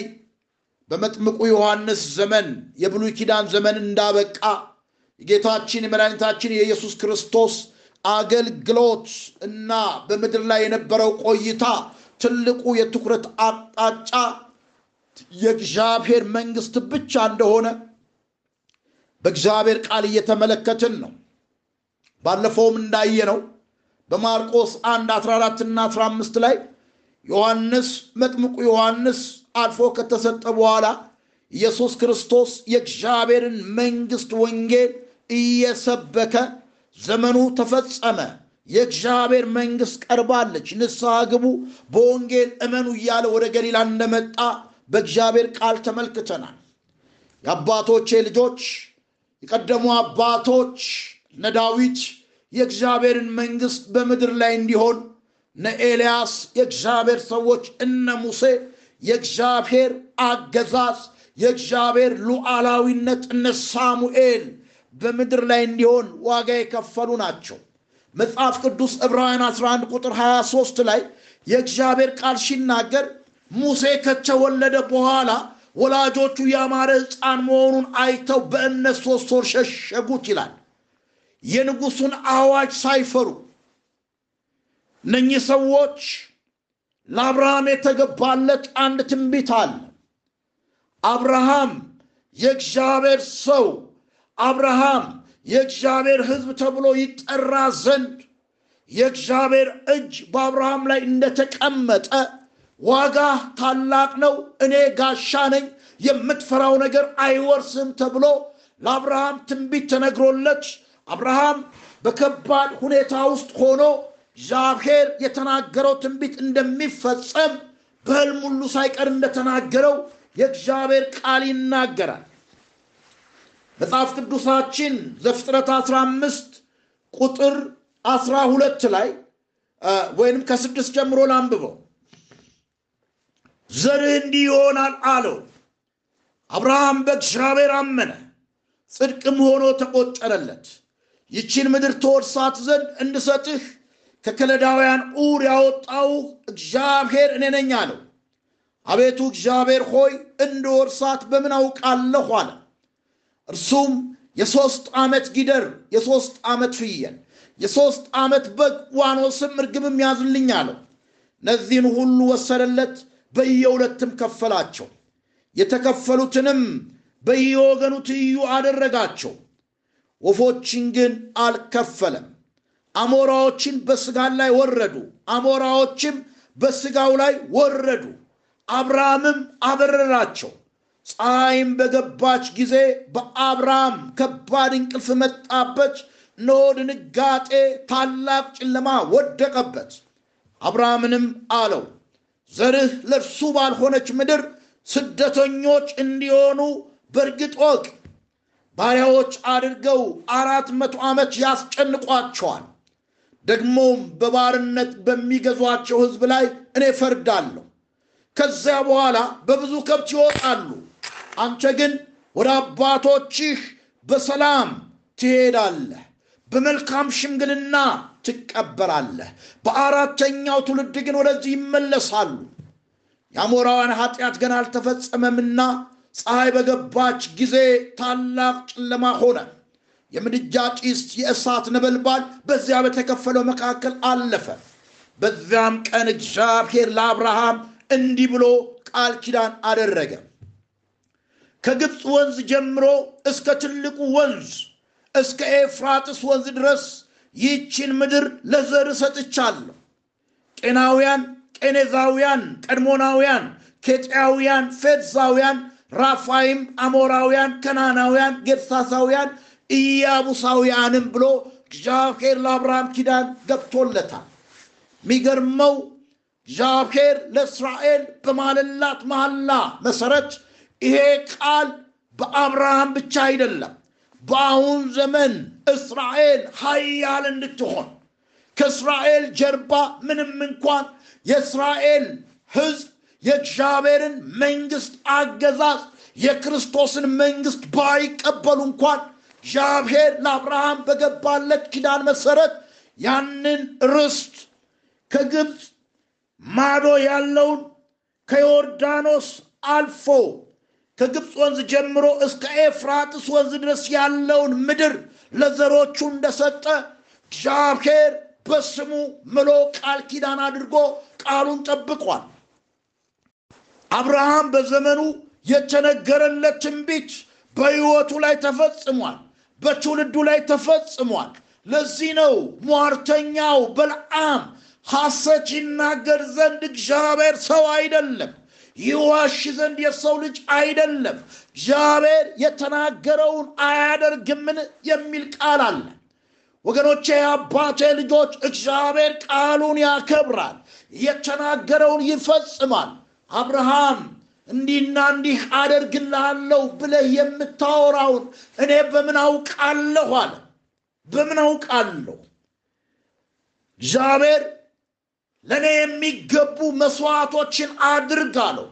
በመጥምቁ ዮሐንስ ዘመን የብሉይ ኪዳን ዘመን እንዳበቃ የጌታችን የመድኃኒታችን የኢየሱስ ክርስቶስ አገልግሎት እና በምድር ላይ የነበረው ቆይታ ትልቁ የትኩረት አቅጣጫ የእግዚአብሔር መንግስት ብቻ እንደሆነ በእግዚአብሔር ቃል እየተመለከትን ነው። ባለፈውም እንዳየነው በማርቆስ 1 14 እና 15 ላይ ዮሐንስ መጥምቁ ዮሐንስ አልፎ ከተሰጠ በኋላ ኢየሱስ ክርስቶስ የእግዚአብሔርን መንግስት ወንጌል እየሰበከ ዘመኑ ተፈጸመ፣ የእግዚአብሔር መንግስት ቀርባለች፣ ንስሐ ግቡ፣ በወንጌል እመኑ እያለ ወደ ገሊላ እንደመጣ በእግዚአብሔር ቃል ተመልክተናል። የአባቶቼ ልጆች የቀደሙ አባቶች እነ ዳዊት የእግዚአብሔርን መንግስት በምድር ላይ እንዲሆን እነ ኤልያስ የእግዚአብሔር ሰዎች እነ ሙሴ የእግዚአብሔር አገዛዝ የእግዚአብሔር ሉዓላዊነት እነ ሳሙኤል በምድር ላይ እንዲሆን ዋጋ የከፈሉ ናቸው። መጽሐፍ ቅዱስ ዕብራውያን 11 ቁጥር 23 ላይ የእግዚአብሔር ቃል ሲናገር ሙሴ ከተወለደ በኋላ ወላጆቹ ያማረ ሕፃን መሆኑን አይተው በእምነት ሶስት ወር ሸሸጉት ይላል። የንጉሱን አዋጅ ሳይፈሩ እነኚህ ሰዎች ለአብርሃም የተገባለት አንድ ትንቢት አለ። አብርሃም የእግዚአብሔር ሰው፣ አብርሃም የእግዚአብሔር ሕዝብ ተብሎ ይጠራ ዘንድ የእግዚአብሔር እጅ በአብርሃም ላይ እንደተቀመጠ ዋጋ ታላቅ ነው፣ እኔ ጋሻ ነኝ፣ የምትፈራው ነገር አይወርስም ተብሎ ለአብርሃም ትንቢት ተነግሮለት አብርሃም በከባድ ሁኔታ ውስጥ ሆኖ እግዚአብሔር የተናገረው ትንቢት እንደሚፈጸም በሕልም ሁሉ ሳይቀር እንደተናገረው የእግዚአብሔር ቃል ይናገራል። መጽሐፍ ቅዱሳችን ዘፍጥረት 15 ቁጥር 12 ላይ ወይንም ከስድስት ጀምሮ ላንብበው። ዘርህ እንዲህ ይሆናል አለው። አብርሃም በእግዚአብሔር አመነ፣ ጽድቅም ሆኖ ተቆጠረለት። ይችን ምድር ትወርሳት ዘንድ እንድሰጥህ ከከለዳውያን ኡር ያወጣው እግዚአብሔር እኔ ነኝ አለው። አቤቱ እግዚአብሔር ሆይ እንድወርሳት በምን አውቃለሁ አለ። እርሱም የሦስት ዓመት ጊደር፣ የሦስት ዓመት ፍየል፣ የሦስት ዓመት በግ፣ ዋኖስም እርግብም ያዝልኝ አለው። እነዚህን ሁሉ ወሰደለት፣ በየሁለትም ከፈላቸው። የተከፈሉትንም በየወገኑ ትይዩ አደረጋቸው። ወፎችን ግን አልከፈለም። አሞራዎችን በስጋን ላይ ወረዱ፣ አሞራዎችም በስጋው ላይ ወረዱ። አብርሃምም አበረራቸው። ፀሐይም በገባች ጊዜ በአብርሃም ከባድ እንቅልፍ መጣበት። እነሆ ድንጋጤ፣ ታላቅ ጨለማ ወደቀበት። አብርሃምንም አለው ዘርህ ለእርሱ ባልሆነች ምድር ስደተኞች እንዲሆኑ በእርግጥ ወቅ ባሪያዎች አድርገው አራት መቶ ዓመት ያስጨንቋቸዋል። ደግሞም በባርነት በሚገዟቸው ሕዝብ ላይ እኔ ፈርዳለሁ። ከዚያ በኋላ በብዙ ከብት ይወጣሉ። አንተ ግን ወደ አባቶችህ በሰላም ትሄዳለህ፣ በመልካም ሽምግልና ትቀበራለህ። በአራተኛው ትውልድ ግን ወደዚህ ይመለሳሉ። የአሞራውያን ኃጢአት ገና አልተፈጸመምና ፀሐይ በገባች ጊዜ ታላቅ ጨለማ ሆነ። የምድጃ ጭስ፣ የእሳት ነበልባል በዚያ በተከፈለው መካከል አለፈ። በዚያም ቀን እግዚአብሔር ለአብርሃም እንዲህ ብሎ ቃል ኪዳን አደረገ። ከግብፅ ወንዝ ጀምሮ እስከ ትልቁ ወንዝ እስከ ኤፍራጥስ ወንዝ ድረስ ይህችን ምድር ለዘር ሰጥቻለሁ። ቄናውያን፣ ቄኔዛውያን፣ ቀድሞናውያን፣ ኬጢያውያን፣ ፌርዛውያን፣ ራፋይም፣ አሞራውያን፣ ከናናውያን፣ ጌርሳሳውያን፣ ኢያቡሳውያንም ብሎ እግዚአብሔር ለአብርሃም ኪዳን ገብቶለታል። የሚገርመው እግዚአብሔር ለእስራኤል በማለላት መሐላ መሰረት ይሄ ቃል በአብርሃም ብቻ አይደለም፣ በአሁን ዘመን እስራኤል ኃያል እንድትሆን ከእስራኤል ጀርባ ምንም እንኳን የእስራኤል ሕዝብ የእግዚአብሔርን መንግስት አገዛዝ የክርስቶስን መንግስት ባይቀበሉ እንኳን እግዚአብሔር ለአብርሃም በገባለት ኪዳን መሰረት ያንን ርስት ከግብፅ ማዶ ያለውን ከዮርዳኖስ አልፎ ከግብፅ ወንዝ ጀምሮ እስከ ኤፍራጥስ ወንዝ ድረስ ያለውን ምድር ለዘሮቹ እንደሰጠ እግዚአብሔር በስሙ ምሎ ቃል ኪዳን አድርጎ ቃሉን ጠብቋል። አብርሃም በዘመኑ የተነገረለት ትንቢት በሕይወቱ ላይ ተፈጽሟል፣ በትውልዱ ላይ ተፈጽሟል። ለዚህ ነው ሟርተኛው በለዓም ሐሰት ይናገር ዘንድ እግዚአብሔር ሰው አይደለም፣ ይዋሽ ዘንድ የሰው ልጅ አይደለም፣ እግዚአብሔር የተናገረውን አያደርግምን የሚል ቃል አለ። ወገኖቼ የአባቴ ልጆች እግዚአብሔር ቃሉን ያከብራል፣ የተናገረውን ይፈጽማል። አብርሃም እንዲህና እንዲህ አደርግልሃለሁ ብለህ የምታወራውን እኔ በምን አውቃለሁ አለ። በምን አውቃለሁ? እግዚአብሔር ለእኔ የሚገቡ መስዋዕቶችን አድርግ አለው።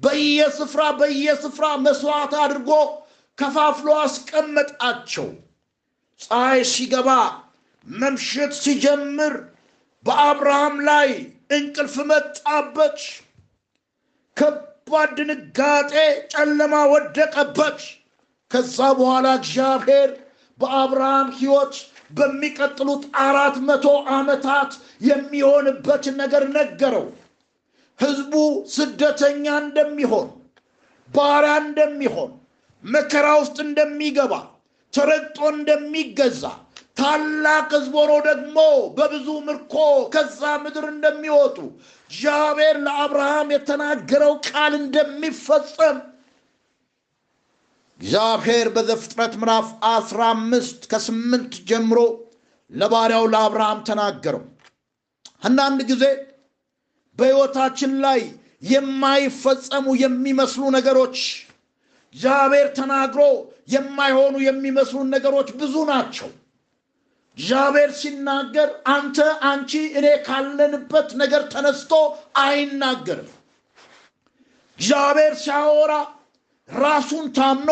በየስፍራ በየስፍራ መስዋዕት አድርጎ ከፋፍሎ አስቀመጣቸው። ፀሐይ ሲገባ መምሸት ሲጀምር በአብርሃም ላይ እንቅልፍ መጣበት። ከባድ ድንጋጤ፣ ጨለማ ወደቀበት። ከዛ በኋላ እግዚአብሔር በአብርሃም ሕይወት በሚቀጥሉት አራት መቶ ዓመታት የሚሆንበትን ነገር ነገረው። ሕዝቡ ስደተኛ እንደሚሆን፣ ባሪያ እንደሚሆን፣ መከራ ውስጥ እንደሚገባ፣ ተረግጦ እንደሚገዛ ታላቅ ሕዝብ ሆኖ ደግሞ በብዙ ምርኮ ከዛ ምድር እንደሚወጡ እግዚአብሔር ለአብርሃም የተናገረው ቃል እንደሚፈጸም እግዚአብሔር በዘፍጥረት ምዕራፍ አስራ አምስት ከስምንት ጀምሮ ለባሪያው ለአብርሃም ተናገረው። አንዳንድ ጊዜ በሕይወታችን ላይ የማይፈጸሙ የሚመስሉ ነገሮች እግዚአብሔር ተናግሮ የማይሆኑ የሚመስሉ ነገሮች ብዙ ናቸው። እግዚአብሔር ሲናገር አንተ፣ አንቺ፣ እኔ ካለንበት ነገር ተነስቶ አይናገርም። እግዚአብሔር ሲያወራ ራሱን ታምኖ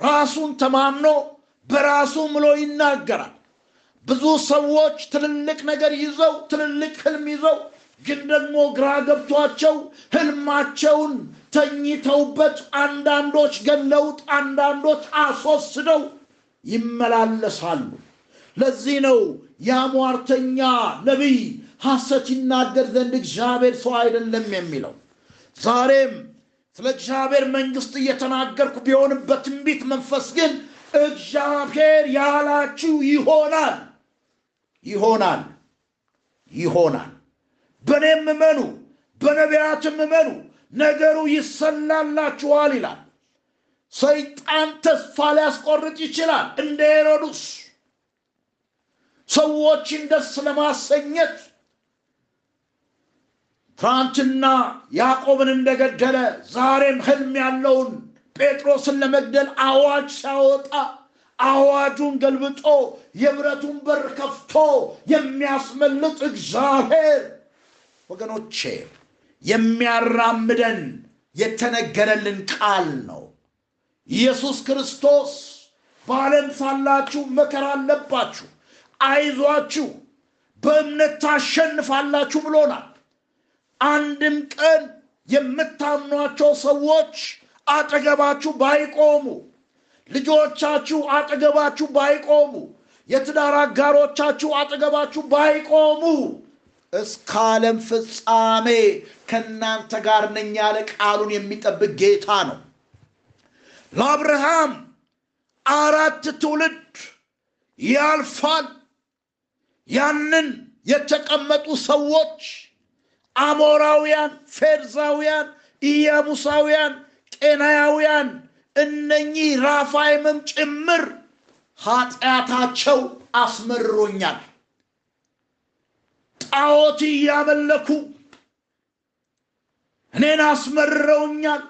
ራሱን ተማምኖ በራሱ ምሎ ይናገራል። ብዙ ሰዎች ትልልቅ ነገር ይዘው ትልልቅ ህልም ይዘው ግን ደግሞ ግራ ገብቷቸው ህልማቸውን ተኝተውበት አንዳንዶች ገለውት አንዳንዶች አስወስደው ይመላለሳሉ። ለዚህ ነው የሟርተኛ ነቢይ ሐሰት ይናገር ዘንድ እግዚአብሔር ሰው አይደለም የሚለው። ዛሬም ስለ እግዚአብሔር መንግሥት እየተናገርኩ ቢሆንም በትንቢት መንፈስ ግን እግዚአብሔር ያላችሁ ይሆናል ይሆናል ይሆናል። በእኔም እመኑ፣ በነቢያትም እመኑ፣ ነገሩ ይሰላላችኋል ይላል። ሰይጣን ተስፋ ሊያስቆርጥ ይችላል። እንደ ሄሮድስ ሰዎችን ደስ ለማሰኘት ትናንትና ያዕቆብን እንደገደለ ዛሬም ህልም ያለውን ጴጥሮስን ለመግደል አዋጅ ሲያወጣ አዋጁን ገልብጦ የብረቱን በር ከፍቶ የሚያስመልጥ እግዚአብሔር ወገኖቼ የሚያራምደን የተነገረልን ቃል ነው። ኢየሱስ ክርስቶስ በዓለም ሳላችሁ መከራ አለባችሁ፣ አይዟችሁ፣ በእምነት ታሸንፋላችሁ ብሎናል። አንድም ቀን የምታምኗቸው ሰዎች አጠገባችሁ ባይቆሙ፣ ልጆቻችሁ አጠገባችሁ ባይቆሙ፣ የትዳር አጋሮቻችሁ አጠገባችሁ ባይቆሙ እስከ ዓለም ፍጻሜ ከእናንተ ጋር ነኝ ያለ ቃሉን የሚጠብቅ ጌታ ነው። ለአብርሃም አራት ትውልድ ያልፋል። ያንን የተቀመጡ ሰዎች አሞራውያን፣ ፌርዛውያን፣ ኢያቡሳውያን፣ ቄናያውያን እነኚህ ራፋይምም ጭምር ኃጢአታቸው አስመርሮኛል። ጣዖት እያመለኩ እኔን አስመርረውኛል።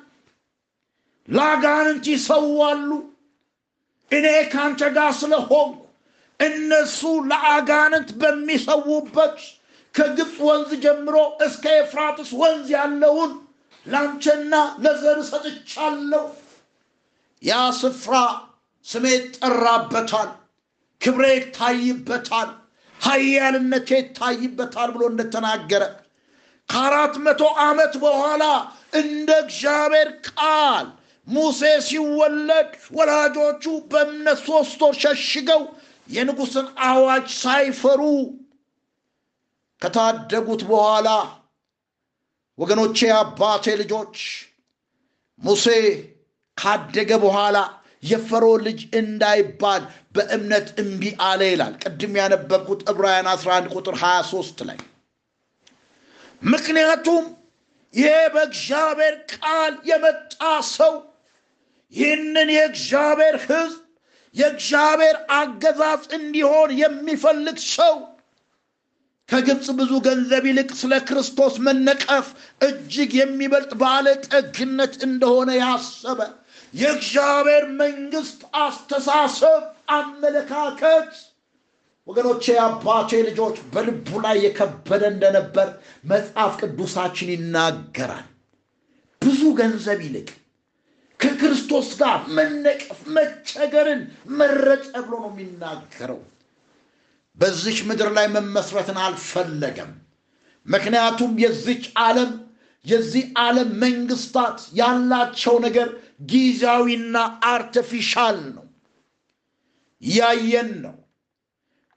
ለአጋንንት ይሰዋሉ። እኔ ካንተ ጋር ስለሆንኩ እነሱ ለአጋንንት በሚሰዉበት ከግብፅ ወንዝ ጀምሮ እስከ ኤፍራጥስ ወንዝ ያለውን ላንቸና ለዘር ሰጥቻለሁ። ያ ስፍራ ስሜ ይጠራበታል፣ ክብሬ ይታይበታል፣ ኃያልነቴ ይታይበታል ብሎ እንደተናገረ ከአራት መቶ ዓመት በኋላ እንደ እግዚአብሔር ቃል ሙሴ ሲወለድ ወላጆቹ በእምነት ሦስት ወር ሸሽገው የንጉሥን አዋጅ ሳይፈሩ ከታደጉት በኋላ ወገኖቼ አባቴ ልጆች ሙሴ ካደገ በኋላ የፈርዖን ልጅ እንዳይባል በእምነት እምቢ አለ ይላል። ቅድም ያነበብኩት ዕብራውያን 11 ቁጥር 23 ላይ ምክንያቱም ይሄ በእግዚአብሔር ቃል የመጣ ሰው ይህንን የእግዚአብሔር ሕዝብ የእግዚአብሔር አገዛዝ እንዲሆን የሚፈልግ ሰው ከግብፅ ብዙ ገንዘብ ይልቅ ስለ ክርስቶስ መነቀፍ እጅግ የሚበልጥ ባለጠግነት እንደሆነ ያሰበ የእግዚአብሔር መንግስት አስተሳሰብ፣ አመለካከት ወገኖቼ አባቴ ልጆች በልቡ ላይ የከበደ እንደነበር መጽሐፍ ቅዱሳችን ይናገራል። ብዙ ገንዘብ ይልቅ ከክርስቶስ ጋር መነቀፍ መቸገርን መረጠ ብሎ ነው የሚናገረው። በዚች ምድር ላይ መመስረትን አልፈለገም። ምክንያቱም የዚች ዓለም የዚህ ዓለም መንግስታት ያላቸው ነገር ጊዜያዊና artificial ነው ያየን ነው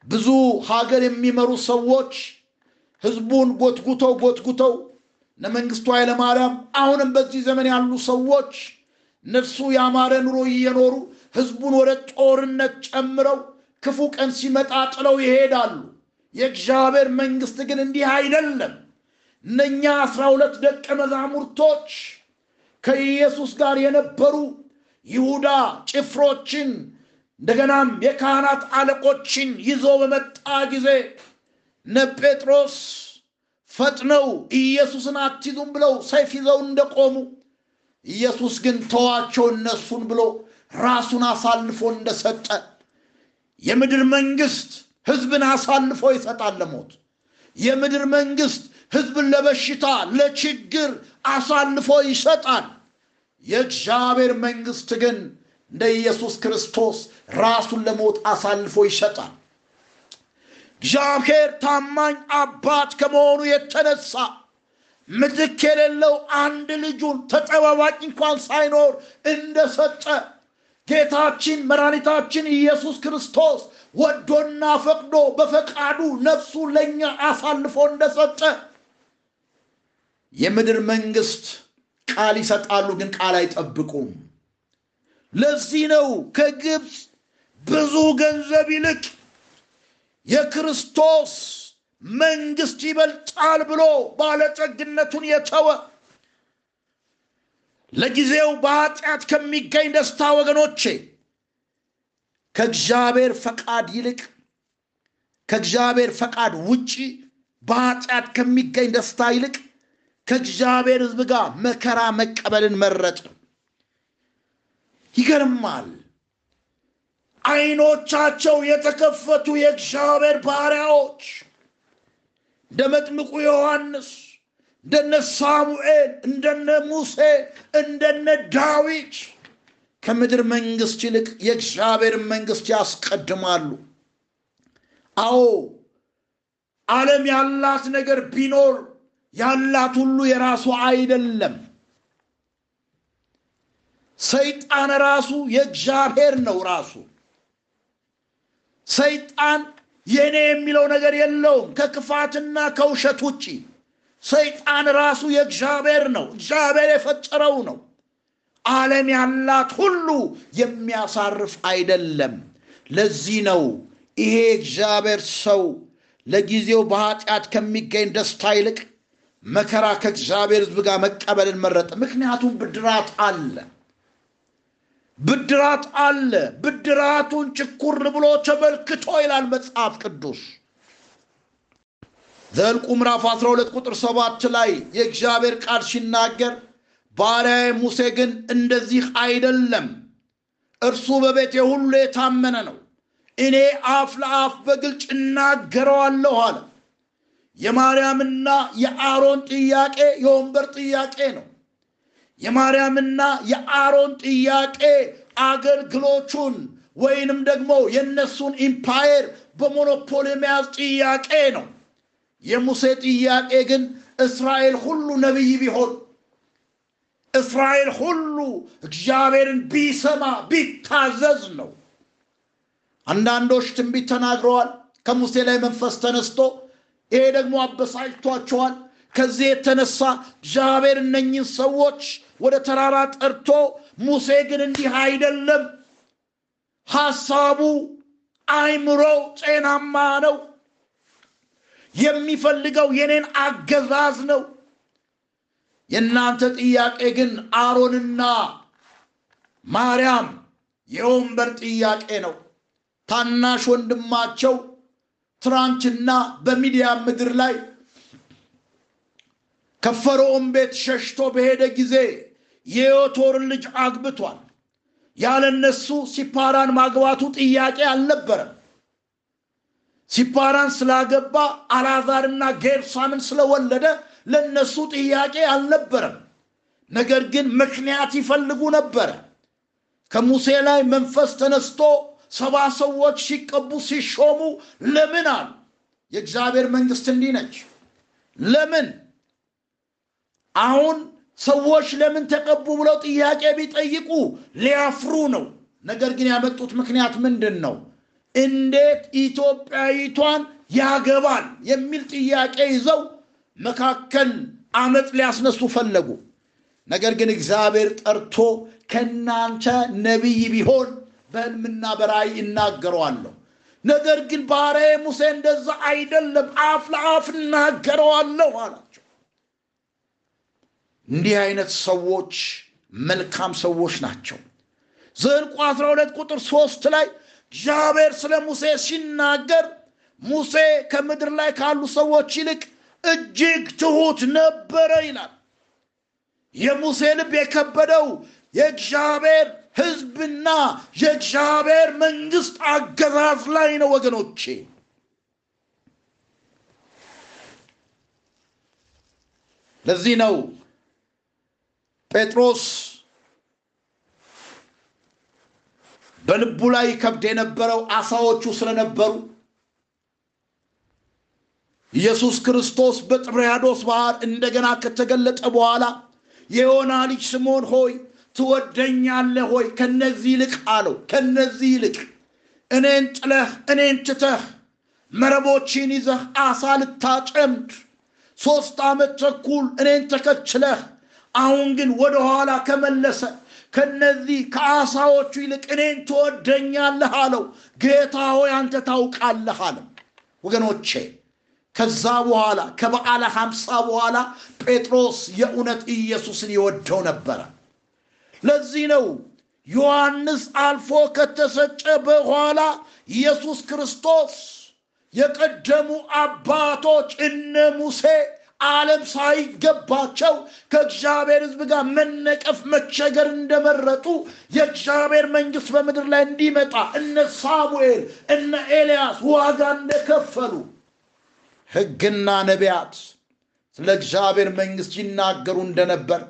ብዙ ሀገር የሚመሩ ሰዎች ህዝቡን ጎትጉተው ጎትጉተው እነ መንግስቱ ኃይለማርያም አሁንም በዚህ ዘመን ያሉ ሰዎች እነርሱ ያማረ ኑሮ እየኖሩ ህዝቡን ወደ ጦርነት ጨምረው ክፉ ቀን ሲመጣ ጥለው ይሄዳሉ። የእግዚአብሔር መንግስት ግን እንዲህ አይደለም። እነኛ አስራ ሁለት ደቀ መዛሙርቶች ከኢየሱስ ጋር የነበሩ ይሁዳ ጭፍሮችን እንደገናም የካህናት አለቆችን ይዞ በመጣ ጊዜ እነ ጴጥሮስ ፈጥነው ኢየሱስን አትይዙም ብለው ሰይፍ ይዘው እንደቆሙ ኢየሱስ ግን ተዋቸው እነሱን ብሎ ራሱን አሳልፎ እንደሰጠ የምድር መንግስት ህዝብን አሳልፎ ይሰጣል ለሞት። የምድር መንግስት ህዝብን ለበሽታ ለችግር አሳልፎ ይሰጣል። የእግዚአብሔር መንግስት ግን እንደ ኢየሱስ ክርስቶስ ራሱን ለሞት አሳልፎ ይሰጣል። እግዚአብሔር ታማኝ አባት ከመሆኑ የተነሳ ምትክ የሌለው አንድ ልጁን ተጠባባቂ እንኳን ሳይኖር እንደሰጠ ጌታችን መድኃኒታችን ኢየሱስ ክርስቶስ ወዶና ፈቅዶ በፈቃዱ ነፍሱ ለእኛ አሳልፎ እንደሰጠ የምድር መንግስት ቃል ይሰጣሉ ግን ቃል አይጠብቁም። ለዚህ ነው ከግብፅ ብዙ ገንዘብ ይልቅ የክርስቶስ መንግስት ይበልጣል ብሎ ባለጠግነቱን የተወ ለጊዜው በኃጢአት ከሚገኝ ደስታ ወገኖቼ ከእግዚአብሔር ፈቃድ ይልቅ ከእግዚአብሔር ፈቃድ ውጪ በኃጢአት ከሚገኝ ደስታ ይልቅ ከእግዚአብሔር ህዝብ ጋር መከራ መቀበልን መረጥ ይገርማል። አይኖቻቸው የተከፈቱ የእግዚአብሔር ባሪያዎች እንደ መጥምቁ ዮሐንስ እንደነ ሳሙኤል እንደነ ሙሴ እንደነ ዳዊት ከምድር መንግስት ይልቅ የእግዚአብሔር መንግስት ያስቀድማሉ። አዎ ዓለም ያላት ነገር ቢኖር ያላት ሁሉ የራሱ አይደለም። ሰይጣን ራሱ የእግዚአብሔር ነው ራሱ። ሰይጣን የእኔ የሚለው ነገር የለውም። ከክፋትና ከውሸት ውጭ ሰይጣን ራሱ የእግዚአብሔር ነው። እግዚአብሔር የፈጠረው ነው። ዓለም ያላት ሁሉ የሚያሳርፍ አይደለም። ለዚህ ነው ይሄ እግዚአብሔር ሰው ለጊዜው በኃጢአት ከሚገኝ ደስታ ይልቅ መከራ ከእግዚአብሔር ህዝብ ጋር መቀበልን መረጠ። ምክንያቱም ብድራት አለ። ብድራት አለ። ብድራቱን ጭኩር ብሎ ተመልክቶ ይላል መጽሐፍ ቅዱስ ዘልቁ ምዕራፍ 12 ቁጥር 7 ላይ የእግዚአብሔር ቃል ሲናገር ባሪያዬ ሙሴ ግን እንደዚህ አይደለም። እርሱ በቤቴ ሁሉ የታመነ ነው። እኔ አፍ ለአፍ በግልጭ እናገረዋለሁ አለ። የማርያምና የአሮን ጥያቄ የወንበር ጥያቄ ነው። የማርያምና የአሮን ጥያቄ አገልግሎቹን ወይንም ደግሞ የእነሱን empire በሞኖፖል የመያዝ ጥያቄ ነው የሙሴ ጥያቄ ግን እስራኤል ሁሉ ነቢይ ቢሆን እስራኤል ሁሉ እግዚአብሔርን ቢሰማ ቢታዘዝ ነው። አንዳንዶች ትንቢት ተናግረዋል ከሙሴ ላይ መንፈስ ተነስቶ ይሄ ደግሞ አበሳጭቷቸዋል። ከዚህ የተነሳ እግዚአብሔር እነኝን ሰዎች ወደ ተራራ ጠርቶ ሙሴ ግን እንዲህ አይደለም። ሐሳቡ አይምሮው ጤናማ ነው የሚፈልገው የኔን አገዛዝ ነው። የእናንተ ጥያቄ ግን አሮንና ማርያም የወንበር ጥያቄ ነው። ታናሽ ወንድማቸው ትራንችና በሚዲያ ምድር ላይ ከፈርዖን ቤት ሸሽቶ በሄደ ጊዜ የዮቶርን ልጅ አግብቷል። ያለ እነሱ ሲፓራን ማግባቱ ጥያቄ አልነበረም ሲፓራን ስላገባ አልዓዛርና ጌርሳምን ስለወለደ ለነሱ ጥያቄ አልነበረም። ነገር ግን ምክንያት ይፈልጉ ነበረ ከሙሴ ላይ መንፈስ ተነስቶ ሰባ ሰዎች ሲቀቡ ሲሾሙ ለምን አሉ? የእግዚአብሔር መንግስት እንዲህ ነች። ለምን? አሁን ሰዎች ለምን ተቀቡ ብለው ጥያቄ ቢጠይቁ ሊያፍሩ ነው። ነገር ግን ያመጡት ምክንያት ምንድን ነው? እንዴት ኢትዮጵያዊቷን ያገባል የሚል ጥያቄ ይዘው መካከል አመፅ ሊያስነሱ ፈለጉ። ነገር ግን እግዚአብሔር ጠርቶ ከእናንተ ነቢይ ቢሆን በሕልምና በራእይ እናገረዋለሁ። ነገር ግን ባሪያዬ ሙሴ እንደዛ አይደለም፣ አፍ ለአፍ እናገረዋለሁ አላቸው። እንዲህ አይነት ሰዎች መልካም ሰዎች ናቸው። ዘኍልቍ 12 ቁጥር ሶስት ላይ እግዚአብሔር ስለ ሙሴ ሲናገር ሙሴ ከምድር ላይ ካሉ ሰዎች ይልቅ እጅግ ትሑት ነበረ ይላል። የሙሴ ልብ የከበደው የእግዚአብሔር ሕዝብና የእግዚአብሔር መንግስት አገዛዝ ላይ ነው ወገኖቼ። ለዚህ ነው ጴጥሮስ በልቡ ላይ ከብድ የነበረው አሳዎቹ ስለነበሩ ኢየሱስ ክርስቶስ በጥብርያዶስ ባህር እንደገና ከተገለጠ በኋላ የዮና ልጅ ስምዖን ሆይ ትወደኛለህ ሆይ ከነዚህ ይልቅ አለው። ከነዚህ ይልቅ እኔን ጥለህ እኔን ትተህ መረቦችን ይዘህ አሳ ልታጨምድ ሦስት ዓመት ተኩል እኔን ተከትለህ አሁን ግን ወደ ኋላ ከመለሰ ከነዚህ ከአሳዎቹ ይልቅ እኔን ትወደኛለህ አለው። ጌታ ሆይ አንተ ታውቃለህ አለው። ወገኖቼ ከዛ በኋላ ከበዓለ ሐምሳ በኋላ ጴጥሮስ የእውነት ኢየሱስን ይወደው ነበረ። ለዚህ ነው ዮሐንስ አልፎ ከተሰጨ በኋላ ኢየሱስ ክርስቶስ የቀደሙ አባቶች እነ ሙሴ ዓለም ሳይገባቸው ከእግዚአብሔር ሕዝብ ጋር መነቀፍ መቸገር እንደመረጡ የእግዚአብሔር መንግሥት በምድር ላይ እንዲመጣ እነ ሳሙኤል እነ ኤልያስ ዋጋ እንደከፈሉ ሕግና ነቢያት ስለ እግዚአብሔር መንግሥት ይናገሩ እንደነበር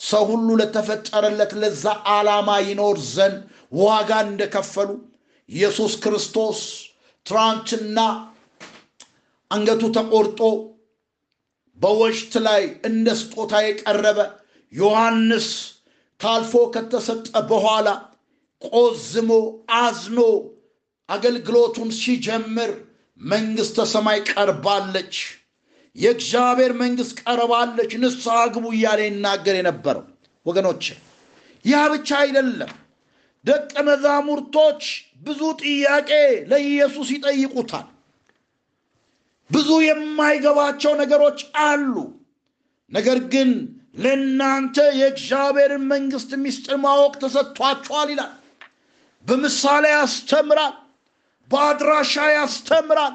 ሰው ሁሉ ለተፈጠረለት ለዛ ዓላማ ይኖር ዘንድ ዋጋ እንደከፈሉ ኢየሱስ ክርስቶስ ትራንትና አንገቱ ተቆርጦ በወሽት ላይ እንደ ስጦታ የቀረበ ዮሐንስ ታልፎ ከተሰጠ በኋላ ቆዝሞ አዝኖ አገልግሎቱን ሲጀምር መንግሥተ ሰማይ ቀርባለች፣ የእግዚአብሔር መንግሥት ቀርባለች፣ ንስሐ ግቡ እያለ ይናገር የነበረው ወገኖች፣ ያ ብቻ አይደለም። ደቀ መዛሙርቶች ብዙ ጥያቄ ለኢየሱስ ይጠይቁታል። ብዙ የማይገባቸው ነገሮች አሉ። ነገር ግን ለእናንተ የእግዚአብሔርን መንግሥት ምስጢር ማወቅ ተሰጥቷችኋል ይላል። በምሳሌ ያስተምራል፣ በአድራሻ ያስተምራል።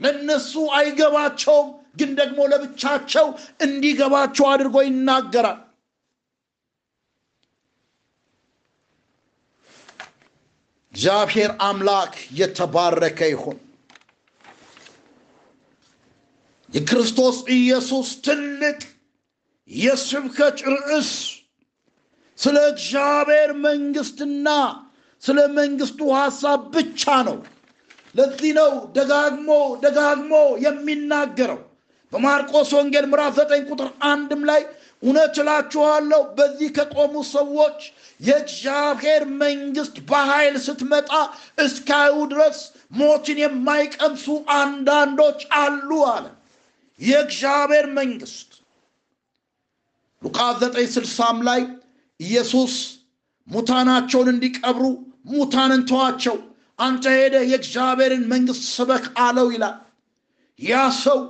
ለእነሱ አይገባቸውም፣ ግን ደግሞ ለብቻቸው እንዲገባቸው አድርጎ ይናገራል። እግዚአብሔር አምላክ የተባረከ ይሁን። የክርስቶስ ኢየሱስ ትልቅ የስብከት ርዕስ ስለ እግዚአብሔር መንግሥትና ስለ መንግሥቱ ሐሳብ ብቻ ነው። ለዚህ ነው ደጋግሞ ደጋግሞ የሚናገረው በማርቆስ ወንጌል ምዕራፍ ዘጠኝ ቁጥር አንድም ላይ እውነት እላችኋለሁ በዚህ ከቆሙ ሰዎች የእግዚአብሔር መንግሥት በኃይል ስትመጣ እስካዩ ድረስ ሞትን የማይቀምሱ አንዳንዶች አሉ አለ። የእግዚአብሔር መንግሥት ሉቃስ ዘጠኝ ስልሳም ላይ ኢየሱስ ሙታናቸውን እንዲቀብሩ ሙታንን ተዋቸው፣ አንተ ሄደህ የእግዚአብሔርን መንግሥት ስበክ አለው ይላል። ያ ሰው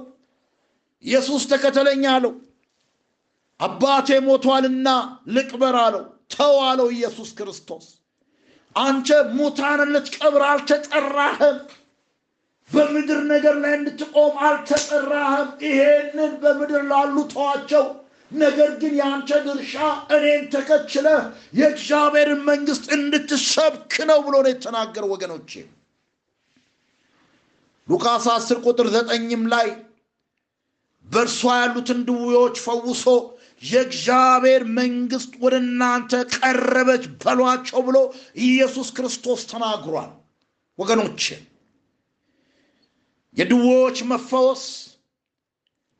ኢየሱስ ተከተለኝ አለው። አባቴ ሞቷልና ልቅበር አለው። ተው አለው ኢየሱስ ክርስቶስ። አንተ ሙታንን ልትቀብር አልተጠራህም። በምድር ነገር ላይ እንድትቆም አልተጠራህም። ይሄንን በምድር ላሉ ተዋቸው። ነገር ግን የአንተ ድርሻ እኔን ተከትለህ የእግዚአብሔርን መንግሥት እንድትሰብክ ነው ብሎ ነው የተናገረው። ወገኖቼ ሉቃስ 10 ቁጥር ዘጠኝም ላይ በእርሷ ያሉትን ድውዮች ፈውሶ የእግዚአብሔር መንግሥት ወደ እናንተ ቀረበች በሏቸው ብሎ ኢየሱስ ክርስቶስ ተናግሯል። ወገኖቼ የድውዮች መፈወስ፣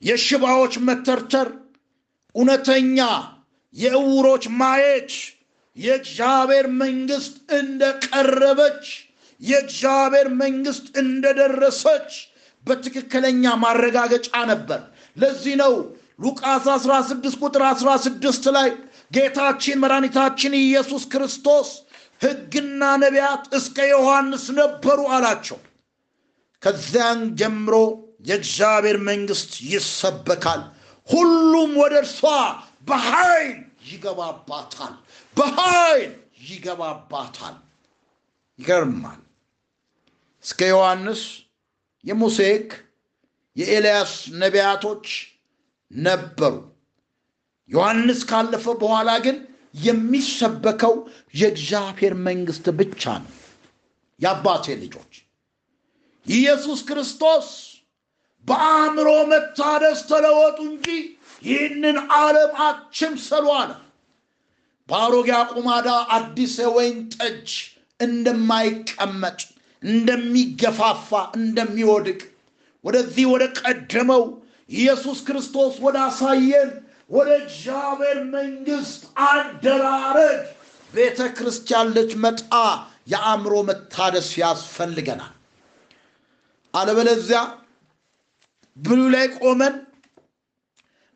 የሽባዎች መተርተር፣ እውነተኛ የእውሮች ማየት የእግዚአብሔር መንግስት እንደቀረበች የእግዚአብሔር መንግስት እንደደረሰች በትክክለኛ ማረጋገጫ ነበር። ለዚህ ነው ሉቃስ 16 ቁጥር 16 ላይ ጌታችን መድኃኒታችን ኢየሱስ ክርስቶስ ሕግና ነቢያት እስከ ዮሐንስ ነበሩ አላቸው ከዚያን ጀምሮ የእግዚአብሔር መንግስት ይሰበካል። ሁሉም ወደ እርሷ በኃይል ይገባባታል። በኃይል ይገባባታል። ይገርማል። እስከ ዮሐንስ የሙሴ ሕግ የኤልያስ ነቢያቶች ነበሩ። ዮሐንስ ካለፈ በኋላ ግን የሚሰበከው የእግዚአብሔር መንግስት ብቻ ነው። የአባቴ ልጆች ኢየሱስ ክርስቶስ በአእምሮ መታደስ ተለወጡ እንጂ ይህንን ዓለም አትምሰሉ አለ። በአሮጌ አቁማዳ አዲስ የወይን ጠጅ እንደማይቀመጥ እንደሚገፋፋ እንደሚወድቅ ወደዚህ ወደ ቀደመው ኢየሱስ ክርስቶስ ወደ አሳየን ወደ እግዚአብሔር መንግስት አደራረግ። ቤተ ክርስቲያን ልትመጣ የአእምሮ መታደስ ያስፈልገናል አለበለዚያ ብሉ ላይ ቆመን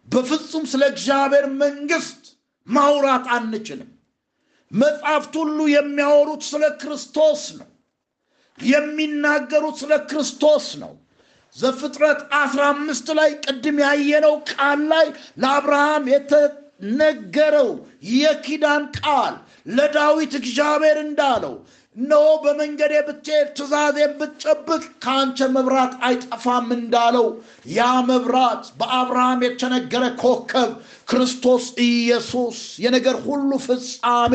በፍጹም ስለ እግዚአብሔር መንግስት ማውራት አንችልም። መጽሐፍት ሁሉ የሚያወሩት ስለ ክርስቶስ ነው። የሚናገሩት ስለ ክርስቶስ ነው። ዘፍጥረት 15 ላይ ቅድም ያየነው ቃል ላይ ለአብርሃም የተነገረው የኪዳን ቃል ለዳዊት እግዚአብሔር እንዳለው እነሆ በመንገዴ ብትሄድ ትእዛዜን ብትጨብቅ ከአንተ መብራት አይጠፋም እንዳለው ያ መብራት በአብርሃም የተነገረ ኮከብ ክርስቶስ ኢየሱስ የነገር ሁሉ ፍጻሜ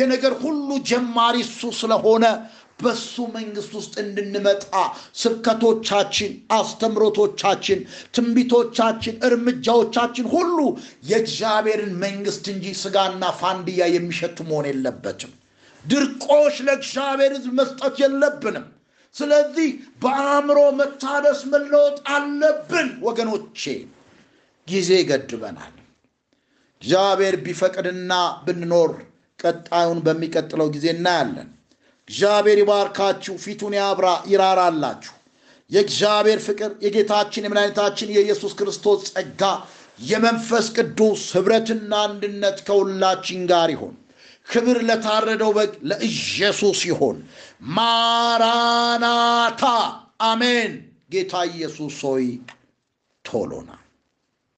የነገር ሁሉ ጀማሪ እሱ ስለሆነ በሱ መንግስት ውስጥ እንድንመጣ ስብከቶቻችን አስተምሮቶቻችን ትንቢቶቻችን እርምጃዎቻችን ሁሉ የእግዚአብሔርን መንግስት እንጂ ስጋና ፋንድያ የሚሸቱ መሆን የለበትም ድርቆሽ ለእግዚአብሔር ህዝብ መስጠት የለብንም። ስለዚህ በአእምሮ መታደስ መለወጥ አለብን ወገኖቼ። ጊዜ ይገድበናል እግዚአብሔር ቢፈቅድና ብንኖር ቀጣዩን በሚቀጥለው ጊዜ እናያለን። እግዚአብሔር ይባርካችሁ ፊቱን ያብራ ይራራላችሁ። የእግዚአብሔር ፍቅር የጌታችን የመድኃኒታችን የኢየሱስ ክርስቶስ ጸጋ የመንፈስ ቅዱስ ህብረትና አንድነት ከሁላችን ጋር ይሆን ክብር ለታረደው በግ ለኢየሱስ ይሆን ማራናታ አሜን። ጌታ ኢየሱስ ሆይ ቶሎና